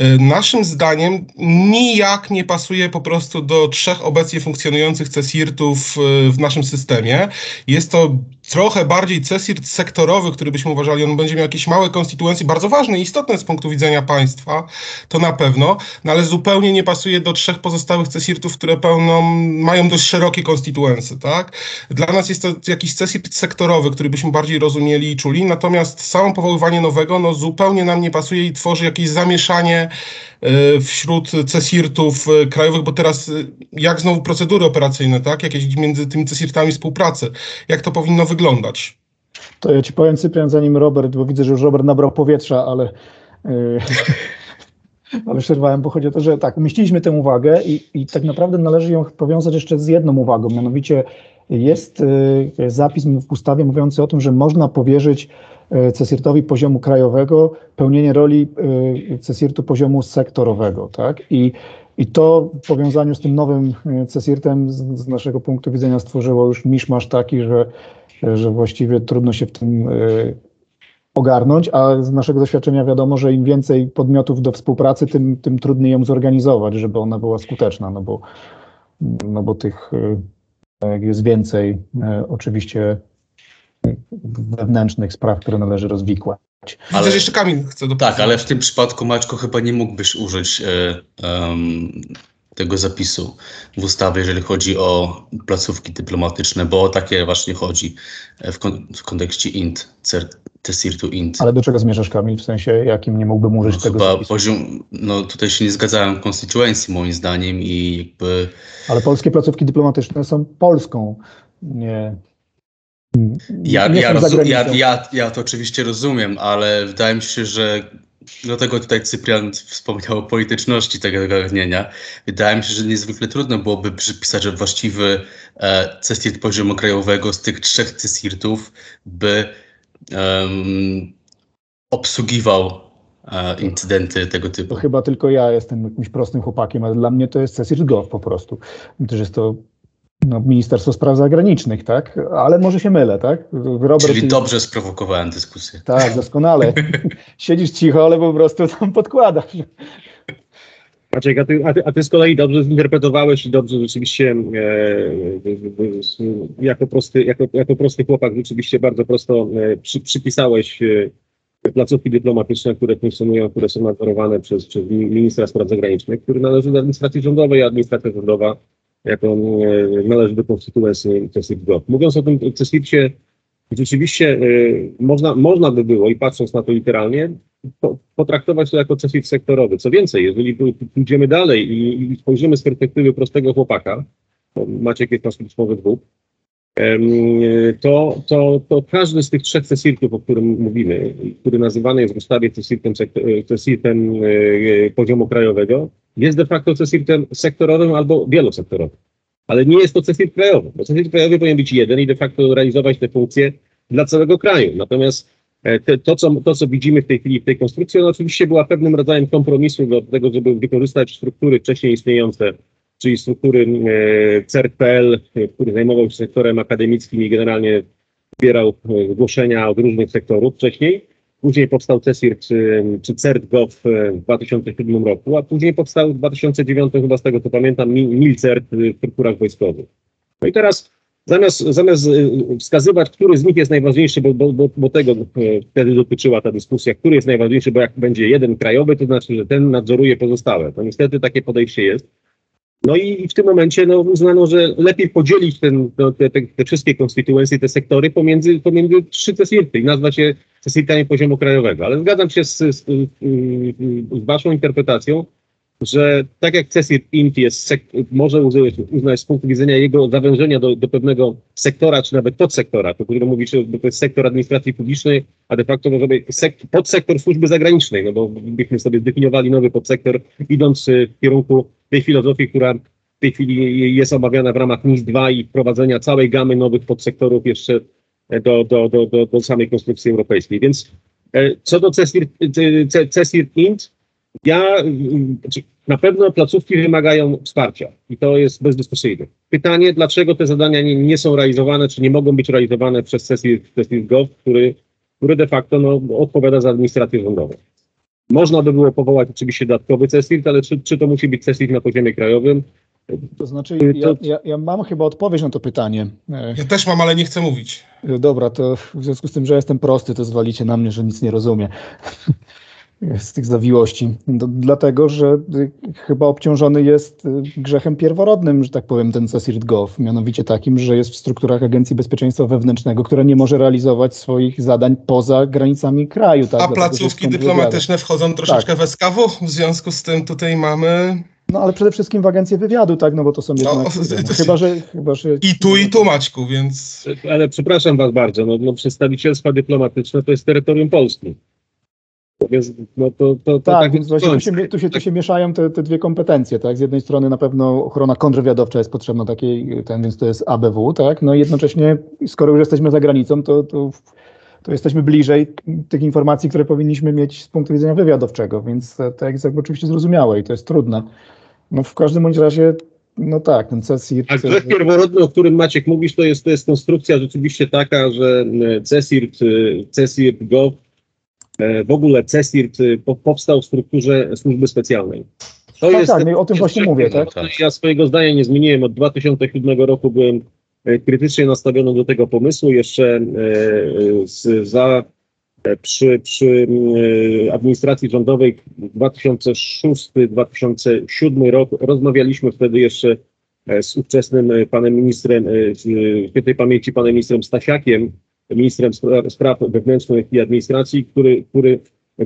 y, naszym zdaniem nijak nie pasuje po prostu do trzech obecnie funkcjonujących CESIRTów y, w naszym systemie. Jest to trochę bardziej CESIRT sektorowy, który byśmy uważali, on będzie miał jakieś małe konstytuencje, bardzo ważne i istotne z punktu widzenia państwa, to na pewno, no ale zupełnie nie pasuje do trzech pozostałych CESIRTów, które pełną, mają dość szerokie konstytuencje, tak? Dla nas jest to jakiś CESIRT sektorowy, który byśmy bardziej rozumieli i czuli, natomiast samo powoływanie nowego, no zupełnie nam nie pasuje i tworzy jakieś zamieszanie y, wśród CESIRTów y, krajowych, bo teraz y, jak znowu procedury operacyjne, tak? Jakieś między tymi CESIRTami współpracy. Jak to powinno wyglądać? To ja ci powiem, Cyprian, zanim Robert, bo widzę, że już Robert nabrał powietrza, ale, ale przerwałem, bo chodzi o to, że tak, umieściliśmy tę uwagę i, i tak naprawdę należy ją powiązać jeszcze z jedną uwagą, mianowicie jest yy, zapis w ustawie mówiący o tym, że można powierzyć yy, CESIRT-owi poziomu krajowego pełnienie roli yy, CESIRT-u poziomu sektorowego, tak? I i to w powiązaniu z tym nowym CESIRT-em z, z naszego punktu widzenia stworzyło już miszmasz taki, że że właściwie trudno się w tym y, ogarnąć, a z naszego doświadczenia wiadomo, że im więcej podmiotów do współpracy, tym, tym trudniej ją zorganizować, żeby ona była skuteczna, no bo, no bo tych y, jest więcej y, oczywiście wewnętrznych spraw, które należy rozwikłać. Ale, że jeszcze Kamil chce do Tak, ale w tym przypadku, Maćko, chyba nie mógłbyś użyć um, tego zapisu w ustawie, jeżeli chodzi o placówki dyplomatyczne, bo o takie właśnie chodzi w, kon w kontekście INT, TESIRTu INT. Ale do czego zmierzasz, Kamil? W sensie, jakim nie mógłbym użyć no, tego chyba zapisu? Poziom, no tutaj się nie zgadzałem konstytuencji moim zdaniem i jakby... Ale polskie placówki dyplomatyczne są Polską, nie... Ja, ja, ja, ja, ja to oczywiście rozumiem, ale wydaje mi się, że Dlatego tutaj Cyprian wspomniał o polityczności tego zagadnienia. Wydaje mi się, że niezwykle trudno byłoby przypisać, właściwy e, CESIRT poziomu krajowego z tych trzech CESIRTów by um, obsługiwał e, incydenty tego typu. To chyba tylko ja jestem jakimś prostym chłopakiem, ale dla mnie to jest CESIRT Gov po prostu. Też jest to no, Ministerstwo Spraw Zagranicznych, tak? Ale może się mylę, tak? Robert Czyli dobrze sprowokowałem dyskusję. Tak, doskonale. Siedzisz cicho, ale po prostu tam podkładasz. Maciek, a ty, a, ty, a ty z kolei dobrze zinterpretowałeś i dobrze rzeczywiście e, e, jako, prosty, jako, jako prosty chłopak rzeczywiście bardzo prosto e, przy, przypisałeś e, placówki dyplomatyczne, które funkcjonują, które są nadzorowane przez, przez ministra spraw zagranicznych, który należy do administracji rządowej, a administracja rządowa jako e, należy do konstytuencji CESIP GOP. Mówiąc o tym CESIP-cie, rzeczywiście e, można, można by było, i patrząc na to literalnie, potraktować to jako CESIP sektorowy. Co więcej, jeżeli pójdziemy dalej i, spojrzymy z perspektywy prostego chłopaka, Maciek jest nasz liczbowy dwóch, to, to, to każdy z tych trzech CESIRTów, o którym mówimy, który nazywany jest w ustawie CESIRTem, CESIRTem e, poziomu krajowego, jest de facto CESIRTem sektorowym albo wielosektorowym. Ale nie jest to CESIRT krajowy, bo CESIRT krajowy powinien być jeden i de facto realizować te funkcje dla całego kraju. Natomiast e, te, to, co, to, co widzimy w tej chwili w tej konstrukcji, on oczywiście była pewnym rodzajem kompromisu do tego, żeby wykorzystać struktury wcześniej istniejące, czyli struktury e, CERT.pl, który zajmował się sektorem akademickim i generalnie zbierał e, zgłoszenia od różnych sektorów wcześniej, Później powstał CESIR czy, czy CERT.gov w 2007 roku, a później powstał w 2009, chyba z tego co pamiętam, MILCERT w strukturach wojskowych. No i teraz zamiast, zamiast wskazywać, który z nich jest najważniejszy, bo, bo, bo, tego wtedy dotyczyła ta dyskusja, który jest najważniejszy, bo jak będzie jeden krajowy, to znaczy, że ten nadzoruje pozostałe. To niestety takie podejście jest. No i, w tym momencie no, uznano, że lepiej podzielić ten, no, te, te, te, wszystkie konstytuencje, te sektory pomiędzy, pomiędzy trzy CESIRTy i nazwać je CESIRTami poziomu krajowego. Ale zgadzam się z, z, z waszą interpretacją, że tak jak CESIRT INT jest, może uznać, uznać z punktu widzenia jego zawężenia do, do pewnego sektora, czy nawet podsektora, to który mówi, że to jest sektor administracji publicznej, a de facto może być podsektor służby zagranicznej, no bo byśmy sobie zdefiniowali nowy podsektor, idąc w kierunku tej filozofii, która w tej chwili jest omawiana w ramach NIS 2 i wprowadzenia całej gamy nowych podsektorów jeszcze do, do, do, do, do samej konstrukcji europejskiej. Więc e, co do CESIRT, CESIRT INT, Ja, mm, znaczy, na pewno placówki wymagają wsparcia i to jest bezdyskusyjne. Pytanie, dlaczego te zadania nie, nie są realizowane, czy nie mogą być realizowane przez sesję, sesję GOV, który, który de facto no, odpowiada za administrację rządową. Można by było powołać oczywiście dodatkowy CESIRT, ale czy, czy to musi być CESIRT na poziomie krajowym? To znaczy, To- ja, ja, ja mam chyba odpowiedź na to pytanie. E, Ja też mam, ale nie chcę mówić. Dobra, to w związku z tym, że jestem prosty, to zwalicie na mnie, że nic nie rozumiem z tych zawiłości. Do, dlatego, że y, chyba obciążony jest y, grzechem pierworodnym, że tak powiem, ten CSIRT-GOV, mianowicie takim, że jest w strukturach Agencji Bezpieczeństwa Wewnętrznego, która nie może realizować swoich zadań poza granicami kraju. Tak? A Dlatego, placówki dyplomatyczne wchodzą troszeczkę w SKW, w związku z tym tutaj mamy No ale przede wszystkim w agencję wywiadu, tak, no bo to są No, jednak... to- No, chyba, że, chyba, że... i tu, i tu Maćku, więc Ale przepraszam was bardzo, no, no przedstawicielstwa dyplomatyczne to jest terytorium Polski. Więc no to, to, to Tak, więc właśnie tu się, tu się, tu się mieszają te, te dwie kompetencje, tak? Z jednej strony na pewno ochrona kontrwywiadowcza jest potrzebna takiej, ten, więc to jest ABW, tak? No i jednocześnie, skoro już jesteśmy za granicą, to, to, to jesteśmy bliżej tych informacji, które powinniśmy mieć z punktu widzenia wywiadowczego, więc to jest jakby oczywiście zrozumiałe i to jest trudne. No w każdym bądź razie, no tak, ten CESIR... A grzech pierworodny, o którym Maciek mówisz, to jest, to jest konstrukcja rzeczywiście taka, że e, CESIRT, e, CESIRT GOV, w ogóle CESIRT e, po- powstał w strukturze służby specjalnej. To Tak, tak, no i o tym właśnie mówię, tak? Ja swojego zdania nie zmieniłem. Od 2007 roku byłem e, krytycznie nastawiony do tego pomysłu. Jeszcze e, e, z, za, e, przy, przy e, administracji rządowej 2006-2007 rok rozmawialiśmy wtedy jeszcze e, z ówczesnym e, panem ministrem, e, e, świętej pamięci panem ministrem Stasiakiem, ministrem spra- spraw wewnętrznych i administracji, który, który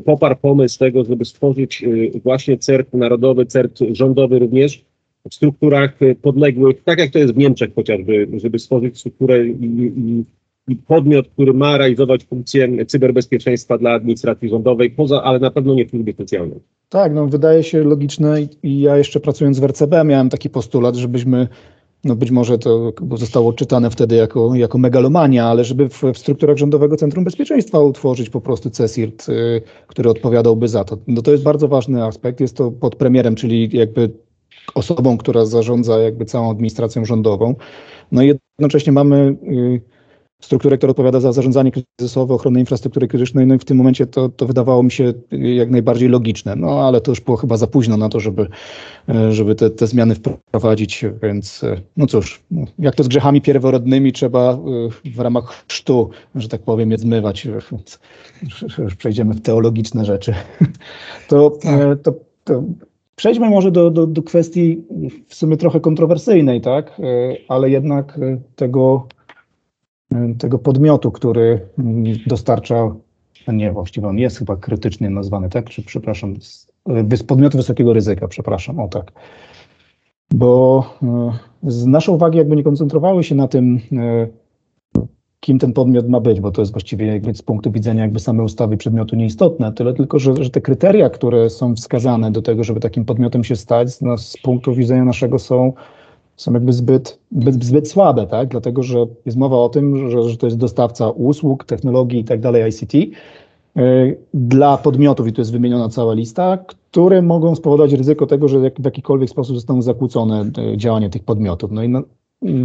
poparł pomysł tego, żeby stworzyć y, właśnie CERT narodowy, CERT rządowy również w strukturach y, podległych, tak jak to jest w Niemczech chociażby, żeby stworzyć strukturę i, i, i podmiot, który ma realizować funkcję cyberbezpieczeństwa dla administracji rządowej, poza, ale na pewno nie w służbie specjalnej. Tak, no wydaje się logiczne i ja jeszcze pracując w RCB miałem taki postulat, żebyśmy, no być może to zostało czytane wtedy jako, jako megalomania, ale żeby w, w strukturach Rządowego Centrum Bezpieczeństwa utworzyć po prostu CESIRT, y, który odpowiadałby za to. No to jest bardzo ważny aspekt, jest to pod premierem, czyli jakby osobą, która zarządza jakby całą administracją rządową. No i jednocześnie mamy y, strukturę, która odpowiada za zarządzanie kryzysowe, ochronę infrastruktury krytycznej, no i w tym momencie to, to wydawało mi się jak najbardziej logiczne, no ale to już było chyba za późno na to, żeby, żeby te, te zmiany wprowadzić, więc no cóż, no, jak to z grzechami pierworodnymi trzeba e, w ramach chrztu, że tak powiem, je zmywać, więc już przejdziemy w teologiczne rzeczy. To, e, to, to przejdźmy może do, do, do kwestii w sumie trochę kontrowersyjnej, tak, E, ale jednak tego tego podmiotu, który dostarcza, a nie właściwie on jest chyba krytycznie nazwany, tak? Czy, przepraszam, podmiotu wysokiego ryzyka, przepraszam, o tak. Bo y, z nasze uwagi jakby nie koncentrowały się na tym, y, kim ten podmiot ma być, bo to jest właściwie jakby z punktu widzenia jakby samej ustawy przedmiotu nieistotne, tyle tylko, że, że te kryteria, które są wskazane do tego, żeby takim podmiotem się stać, no, z punktu widzenia naszego są są jakby zbyt, zbyt, zbyt słabe, tak? Dlatego, że jest mowa o tym, że, że to jest dostawca usług, technologii i tak dalej, ICT, yy, dla podmiotów, i tu jest wymieniona cała lista, które mogą spowodować ryzyko tego, że jak, w jakikolwiek sposób zostaną zakłócone yy, działanie tych podmiotów. No i na,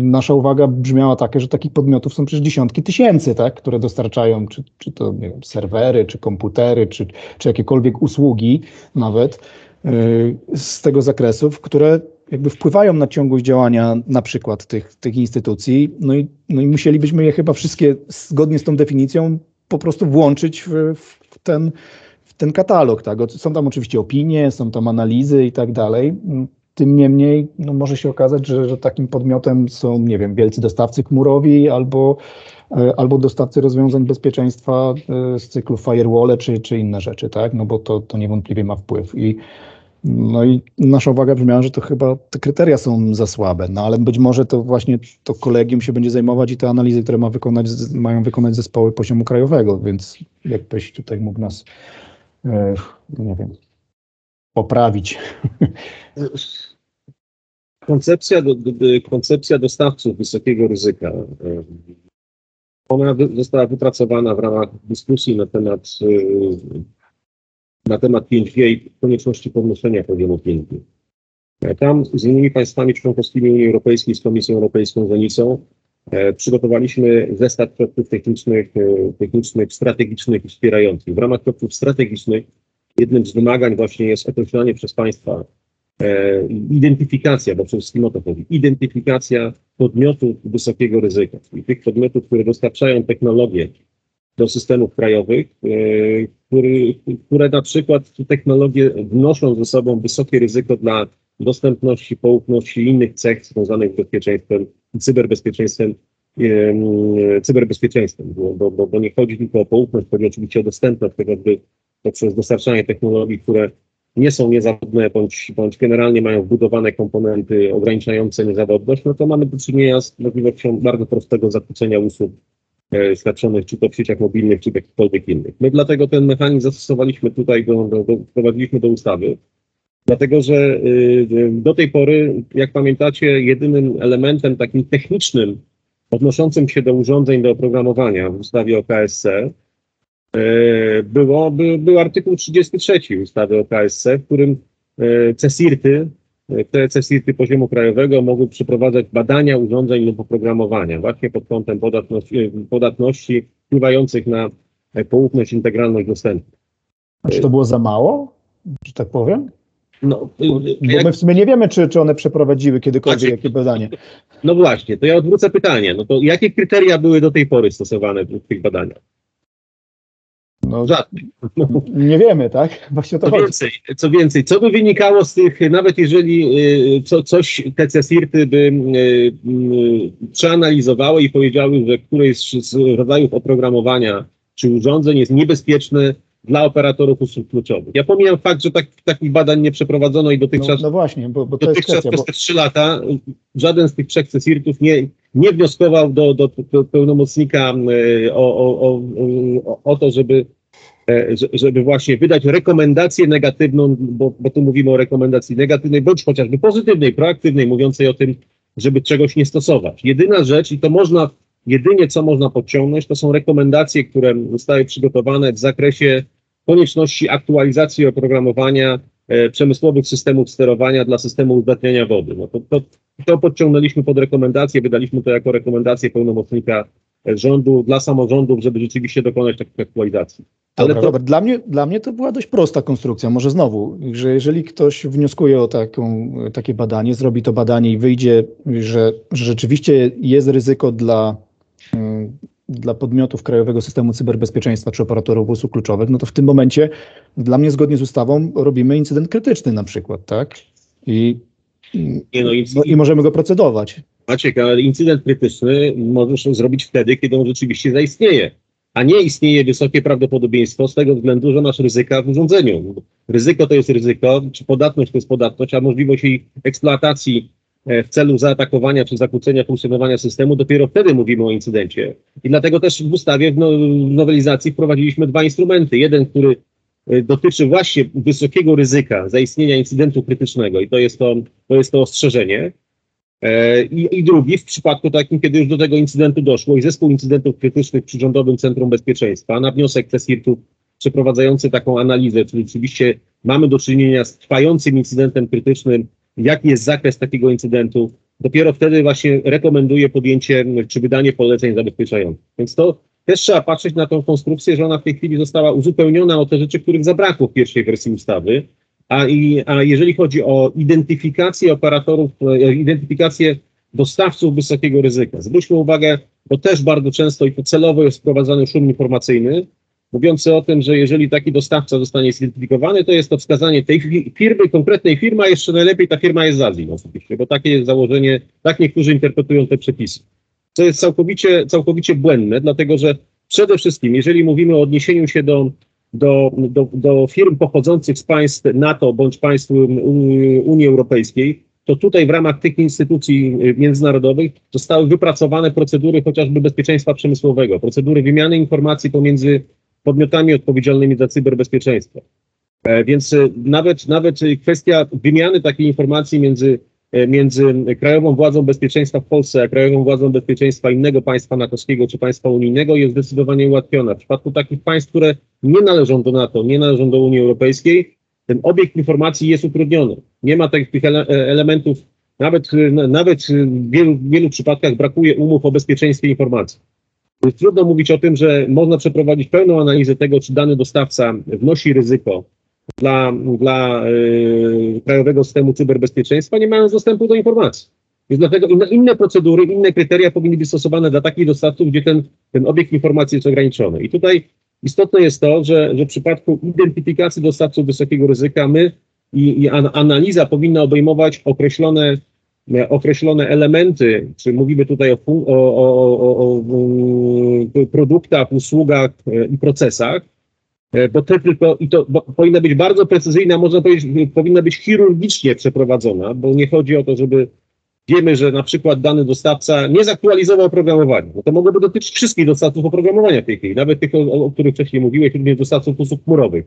nasza uwaga brzmiała taka, że takich podmiotów są przecież dziesiątki tysięcy, tak? które dostarczają czy, czy to wiem, serwery, czy komputery, czy, czy jakiekolwiek usługi nawet yy, z tego zakresu, które jakby wpływają na ciągłość działania na przykład tych, tych instytucji, no i, no i musielibyśmy je chyba wszystkie zgodnie z tą definicją po prostu włączyć w, w, ten, w ten katalog. Tak? Są tam oczywiście opinie, są tam analizy i tak dalej. Tym niemniej no może się okazać, że, że takim podmiotem są, nie wiem, wielcy dostawcy chmurowi albo, albo dostawcy rozwiązań bezpieczeństwa z cyklu firewall czy, czy inne rzeczy, tak? No bo to, to niewątpliwie ma wpływ. I, no i nasza uwaga brzmiała, że to chyba te kryteria są za słabe, no ale być może to właśnie to kolegium się będzie zajmować i te analizy, które ma wykonać, mają wykonać zespoły poziomu krajowego, więc jakbyś tutaj mógł nas, e, nie wiem, poprawić. Koncepcja, do, do, koncepcja dostawców wysokiego ryzyka, e, ona została wypracowana w ramach dyskusji na temat na temat 5G i konieczności podnoszenia poziomu 5G. E, Tam z innymi państwami członkowskimi Unii Europejskiej, z Komisją Europejską, z ENISą e, przygotowaliśmy zestaw środków technicznych, e, technicznych, strategicznych i wspierających. W ramach środków strategicznych jednym z wymagań właśnie jest określanie przez państwa e, identyfikacja, bo przede wszystkim o to chodzi, identyfikacja podmiotów wysokiego ryzyka, czyli tych podmiotów, które dostarczają technologię do systemów krajowych, e, który, które na przykład te technologie wnoszą ze sobą wysokie ryzyko dla dostępności, poufności i innych cech związanych z bezpieczeństwem, cyberbezpieczeństwem, em, cyberbezpieczeństwem, bo, bo, bo, nie chodzi tylko o poufność, chodzi oczywiście o dostępność, chociażby poprzez dostarczanie technologii, które nie są niezawodne, bądź, bądź generalnie mają wbudowane komponenty ograniczające niezawodność, no to mamy do czynienia z możliwością bardzo prostego zakłócenia usług e, świadczonych czy to w sieciach mobilnych, czy w jakichkolwiek innych. My dlatego ten mechanizm zastosowaliśmy tutaj, do, do, do, wprowadziliśmy do ustawy, dlatego że y, do tej pory, jak pamiętacie, jedynym elementem takim technicznym odnoszącym się do urządzeń do oprogramowania w ustawie o KSC e, było, by, był artykuł 33 ustawy o KSC, w którym e, Te CESIRTy poziomu krajowego mogły przeprowadzać badania urządzeń lub oprogramowania właśnie pod kątem podatności, podatności wpływających na e, poufność, integralność dostępu. A czy to było za mało, że tak powiem? No, y, Bo jak- my w sumie nie wiemy, czy, czy one przeprowadziły kiedykolwiek Znaczy- jakie badanie. no właśnie, to ja odwrócę pytanie. No to jakie kryteria były do tej pory stosowane w tych badaniach? No, Żadnych. nie wiemy, tak? Właśnie to Co chodzi. więcej, co więcej, co by wynikało z tych, nawet jeżeli y, co, coś te CESIRTy by y, y, przeanalizowały i powiedziały, że któreś z rodzajów oprogramowania czy urządzeń jest niebezpieczne dla operatorów usług kluczowych. Ja pomijam fakt, że tak, takich badań nie przeprowadzono i No, dotychczas no właśnie, bo, bo Dotychczas kwestia, przez te trzy lata żaden z tych trzech cesirtów nie, nie wnioskował do, do, do pełnomocnika y, o, o, o, o, to, żeby, że- żeby właśnie wydać rekomendację negatywną, bo, bo tu mówimy o rekomendacji negatywnej, bądź chociażby pozytywnej, proaktywnej, mówiącej o tym, żeby czegoś nie stosować. Jedyna rzecz, i to można, jedynie co można podciągnąć, to są rekomendacje, które zostały przygotowane w zakresie konieczności aktualizacji oprogramowania e, przemysłowych systemów sterowania dla systemu uzdatniania wody. No to, to, to podciągnęliśmy pod rekomendację, wydaliśmy to jako rekomendację pełnomocnika e, rządu dla samorządów, żeby rzeczywiście dokonać takich aktualizacji. Ale to, Robert, dla mnie, dla mnie to była dość prosta konstrukcja. Może znowu, że jeżeli ktoś wnioskuje o taką, takie badanie, zrobi to badanie i wyjdzie, że, że rzeczywiście jest ryzyko dla, mm, dla podmiotów Krajowego Systemu Cyberbezpieczeństwa czy operatorów usług kluczowych, no to w tym momencie dla mnie zgodnie z ustawą robimy incydent krytyczny na przykład, tak? I, nie no, no, i możemy go procedować. Maciek, ale incydent krytyczny możesz zrobić wtedy, kiedy on rzeczywiście zaistnieje, a nie istnieje wysokie prawdopodobieństwo z tego względu, że masz ryzyka w urządzeniu. Ryzyko to jest ryzyko, czy podatność to jest podatność, a możliwość jej eksploatacji e, w celu zaatakowania czy zakłócenia funkcjonowania systemu, dopiero wtedy mówimy o incydencie. I dlatego też w ustawie, w no- nowelizacji wprowadziliśmy dwa instrumenty. Jeden, który e, dotyczy właśnie wysokiego ryzyka zaistnienia incydentu krytycznego i to jest to, to, jest to ostrzeżenie. E, I, I drugi, w przypadku takim, kiedy już do tego incydentu doszło i zespół incydentów krytycznych przy Rządowym Centrum Bezpieczeństwa na wniosek CESIRT-u przeprowadzający taką analizę, czy rzeczywiście mamy do czynienia z trwającym incydentem krytycznym, jaki jest zakres takiego incydentu, dopiero wtedy właśnie rekomenduje podjęcie czy wydanie poleceń zabezpieczających. Więc to też trzeba patrzeć na tą konstrukcję, że ona w tej chwili została uzupełniona o te rzeczy, których zabrakło w pierwszej wersji ustawy. A, i, a jeżeli chodzi o identyfikację operatorów, e, identyfikację dostawców wysokiego ryzyka, zwróćmy uwagę, bo też bardzo często i to celowo jest wprowadzany szum informacyjny, mówiący o tym, że jeżeli taki dostawca zostanie zidentyfikowany, to jest to wskazanie tej fi- firmy, konkretnej firmy, a jeszcze najlepiej ta firma jest z Azji oczywiście, bo takie jest założenie, tak niektórzy interpretują te przepisy. Co jest całkowicie, całkowicie błędne, dlatego że przede wszystkim, jeżeli mówimy o odniesieniu się do do, do, do firm pochodzących z państw NATO bądź państw Unii Europejskiej, to tutaj w ramach tych instytucji międzynarodowych zostały wypracowane procedury chociażby bezpieczeństwa przemysłowego, procedury wymiany informacji pomiędzy podmiotami odpowiedzialnymi za cyberbezpieczeństwo. E, Więc e, nawet, nawet kwestia wymiany takiej informacji między między Krajową Władzą Bezpieczeństwa w Polsce a Krajową Władzą Bezpieczeństwa innego państwa natowskiego czy państwa unijnego jest zdecydowanie ułatwiona. W przypadku takich państw, które nie należą do NATO, nie należą do Unii Europejskiej, ten obiekt informacji jest utrudniony. Nie ma takich ele- elementów, nawet, nawet w wielu, wielu przypadkach brakuje umów o bezpieczeństwie informacji. Trudno mówić o tym, że można przeprowadzić pełną analizę tego, czy dany dostawca wnosi ryzyko dla, dla yy, Krajowego Systemu Cyberbezpieczeństwa, nie mając dostępu do informacji. Więc dlatego inne, inne procedury, inne kryteria powinny być stosowane dla takich dostawców, gdzie ten, ten obiekt informacji jest ograniczony. I tutaj istotne jest to, że, że w przypadku identyfikacji dostawców wysokiego ryzyka my i, i an, analiza powinna obejmować określone określone elementy, czy mówimy tutaj o, o, o, o, o produktach, usługach e, i procesach, bo te tylko, i to powinna być bardzo precyzyjna, można powiedzieć, powinna być chirurgicznie przeprowadzona, bo nie chodzi o to, żeby wiemy, że na przykład dany dostawca nie zaktualizował oprogramowania. No to mogłoby dotyczyć wszystkich dostawców oprogramowania w tej chwili, nawet tych, o, o których wcześniej mówiłeś, również dostawców usług chmurowych.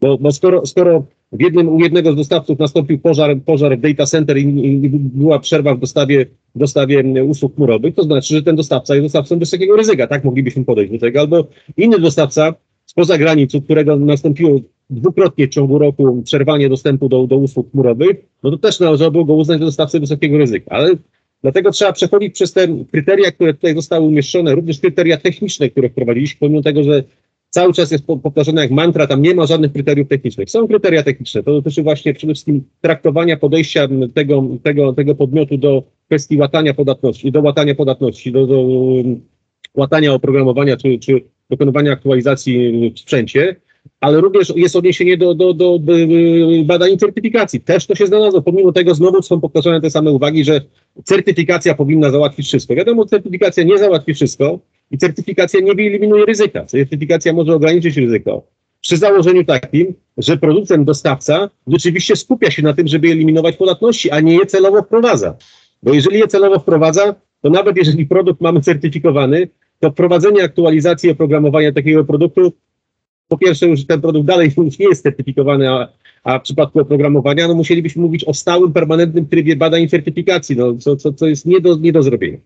Bo, bo skoro, skoro w jednym, u jednego z dostawców nastąpił pożar, pożar w data center i, i była przerwa w dostawie, dostawie usług chmurowych, to znaczy, że ten dostawca jest dostawcą wysokiego ryzyka. Tak moglibyśmy podejść do tego. Albo inny dostawca spoza granic, u którego nastąpiło dwukrotnie w ciągu roku przerwanie dostępu do, do usług chmurowych, no to też należałoby go uznać za dostawcę wysokiego ryzyka. Ale dlatego trzeba przechodzić przez te kryteria, które tutaj zostały umieszczone, również kryteria techniczne, które wprowadziliśmy, pomimo tego, że cały czas jest po- powtarzane jak mantra, tam nie ma żadnych kryteriów technicznych. Są kryteria techniczne, to dotyczy właśnie przede wszystkim traktowania podejścia tego, tego, tego podmiotu do kwestii łatania podatności, do łatania podatności, do, do łatania oprogramowania czy, czy dokonywania aktualizacji w sprzęcie, ale również jest odniesienie do, do, do, do y, badań i certyfikacji. Też to się znalazło. Pomimo tego znowu są powtarzane te same uwagi, że certyfikacja powinna załatwić wszystko. Wiadomo, certyfikacja nie załatwi wszystko i certyfikacja nie wyeliminuje ryzyka. Certyfikacja może ograniczyć ryzyko. Przy założeniu takim, że producent, dostawca rzeczywiście skupia się na tym, żeby eliminować podatności, a nie je celowo wprowadza. Bo jeżeli je celowo wprowadza, to nawet jeżeli produkt mamy certyfikowany, to wprowadzenie aktualizacji oprogramowania takiego produktu po pierwsze już ten produkt dalej nie jest certyfikowany, a, a w przypadku oprogramowania no musielibyśmy mówić o stałym, permanentnym trybie badań i certyfikacji, no, co, co, co jest nie do, nie do zrobienia.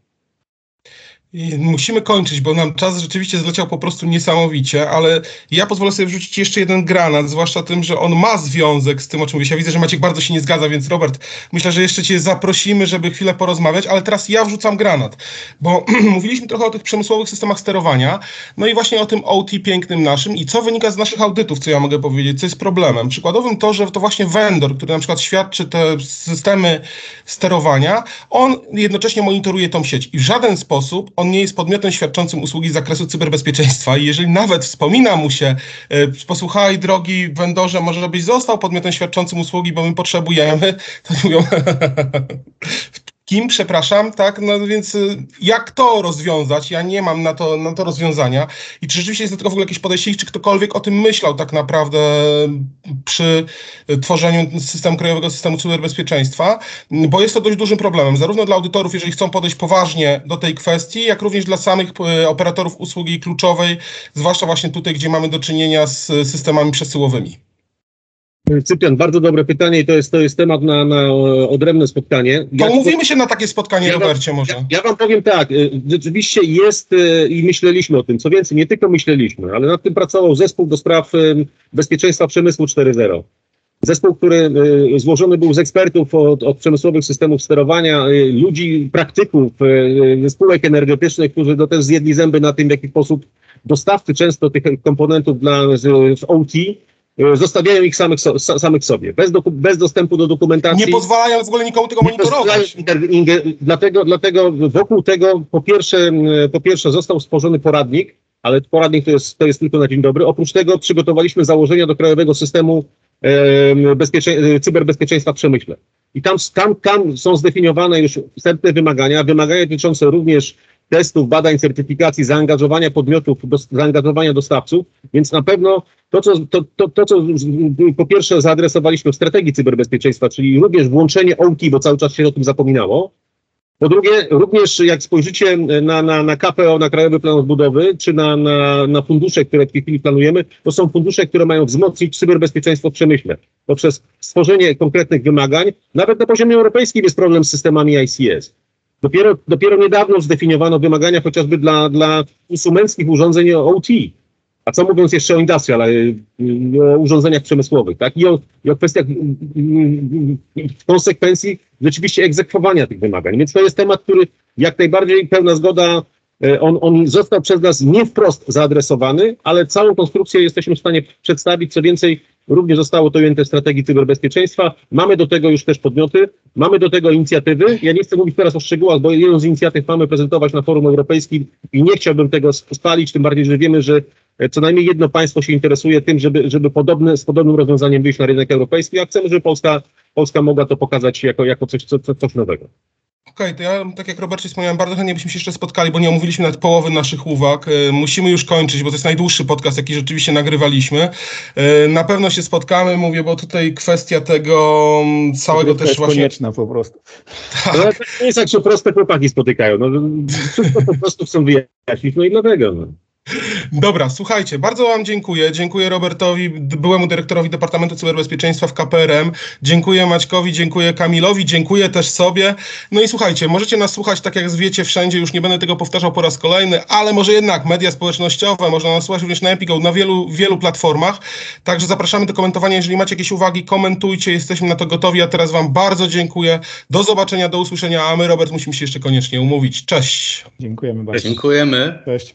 Musimy kończyć, bo nam czas rzeczywiście zleciał po prostu niesamowicie, ale ja pozwolę sobie wrzucić jeszcze jeden granat, zwłaszcza tym, że on ma związek z tym, o czym mówisz. Ja widzę, że Maciek bardzo się nie zgadza, więc Robert, myślę, że jeszcze cię zaprosimy, żeby chwilę porozmawiać, ale teraz ja wrzucam granat, bo mówiliśmy trochę o tych przemysłowych systemach sterowania, no i właśnie o tym OT pięknym naszym i co wynika z naszych audytów, co ja mogę powiedzieć, co jest problemem. Przykładowym to, że to właśnie vendor, który na przykład świadczy te systemy sterowania, on jednocześnie monitoruje tą sieć i w żaden sposób on nie jest podmiotem świadczącym usługi z zakresu cyberbezpieczeństwa. I jeżeli nawet wspomina mu się, e, posłuchaj drogi vendorze, może byś został podmiotem świadczącym usługi, bo my potrzebujemy, to mówią kim, przepraszam, tak, no więc y, jak to rozwiązać? Ja nie mam na to, na to rozwiązania i czy rzeczywiście jest do tego w ogóle jakieś podejście czy ktokolwiek o tym myślał tak naprawdę przy y, tworzeniu systemu krajowego systemu cyberbezpieczeństwa, bo jest to dość dużym problemem, zarówno dla audytorów, jeżeli chcą podejść poważnie do tej kwestii, jak również dla samych y, operatorów usługi kluczowej, zwłaszcza właśnie tutaj, gdzie mamy do czynienia z systemami przesyłowymi. Cyprian, bardzo dobre pytanie i to jest, to jest temat na, na e, odrębne spotkanie. Ja- umówimy się na takie spotkanie, Ja Robercie, może. Ja, ja wam powiem tak, y, rzeczywiście jest y, i myśleliśmy o tym, co więcej, nie tylko myśleliśmy, ale nad tym pracował zespół do spraw bezpieczeństwa przemysłu 4.0. Zespół, który złożony był z ekspertów od, od przemysłowych systemów sterowania, ludzi, praktyków spółek energetycznych, którzy no, też zjedli zęby na tym, w jaki sposób dostawcy często tych komponentów dla z, w OT zostawiają ich samych, so, sa- samych sobie, bez, doku, bez dostępu do dokumentacji. Nie pozwalają w ogóle nikomu tego monitorować. inter- Dlatego, dlatego wokół tego po pierwsze, po pierwsze został stworzony poradnik, ale poradnik to jest, to jest tylko na dzień dobry. Oprócz tego przygotowaliśmy założenia do krajowego systemu em, bezpiecze- cyberbezpieczeństwa w przemyśle. I tam, tam, tam są zdefiniowane już wstępne wymagania, wymagania dotyczące również testów, badań, certyfikacji, zaangażowania podmiotów, dos- zaangażowania dostawców, więc na pewno to, co, to, to, to, co po pierwsze zaadresowaliśmy w strategii cyberbezpieczeństwa, czyli również włączenie OT, bo cały czas się o tym zapominało, Po drugie, również jak spojrzycie na, na, na KPO, na Krajowy Plan Odbudowy, czy na, na, na fundusze, które w tej chwili planujemy, to są fundusze, które mają wzmocnić cyberbezpieczeństwo w przemyśle. Poprzez stworzenie konkretnych wymagań, nawet na poziomie europejskim jest problem z systemami ICS. Dopiero, dopiero niedawno zdefiniowano wymagania chociażby dla, dla konsumenckich urządzeń OT. A co mówiąc jeszcze o industrial, y, o urządzeniach przemysłowych, tak? I o, i o kwestiach y, y, w konsekwencji rzeczywiście egzekwowania tych wymagań. Więc to jest temat, który jak najbardziej pełna zgoda, on, on został przez nas nie wprost zaadresowany, ale całą konstrukcję jesteśmy w stanie przedstawić. Co więcej, również zostało to ujęte w strategii cyberbezpieczeństwa. Mamy do tego już też podmioty, mamy do tego inicjatywy. Ja nie chcę mówić teraz o szczegółach, bo jedną z inicjatyw mamy prezentować na forum europejskim i nie chciałbym tego spalić, tym bardziej, że wiemy, że e, co najmniej jedno państwo się interesuje tym, żeby, żeby podobne, z podobnym rozwiązaniem wyjść na rynek europejski, a chcemy, żeby Polska, Polska mogła to pokazać jako, jako coś, co, co, coś nowego. Okej, to ja, tak jak Robercie wspomniałem, bardzo chętnie byśmy się jeszcze spotkali, bo nie omówiliśmy nawet połowy naszych uwag. E, Musimy już kończyć, bo to jest najdłuższy podcast, jaki rzeczywiście nagrywaliśmy. E, Na pewno się spotkamy, mówię, bo tutaj kwestia tego mm, całego to też jest właśnie... konieczna po prostu. Ale to nie jest tak, że proste chłopaki spotykają. No, wszystko po prostu chcą wyjaśnić, no i dlatego. No. Dobra, słuchajcie, bardzo Wam dziękuję. Dziękuję Robertowi, byłemu dyrektorowi Departamentu Cyberbezpieczeństwa w KPRM. Dziękuję Maćkowi, dziękuję Kamilowi, dziękuję też sobie. No i słuchajcie, możecie nas słuchać tak jak wiecie wszędzie, już nie będę tego powtarzał po raz kolejny, ale może jednak media społecznościowe, można nas słuchać również na Epigo, na wielu, wielu platformach. Także zapraszamy do komentowania. Jeżeli macie jakieś uwagi, komentujcie, jesteśmy na to gotowi. A teraz Wam bardzo dziękuję. Do zobaczenia, do usłyszenia, a my, Robert, musimy się jeszcze koniecznie umówić. Cześć! Dziękujemy bardzo. Dziękujemy. Cześć.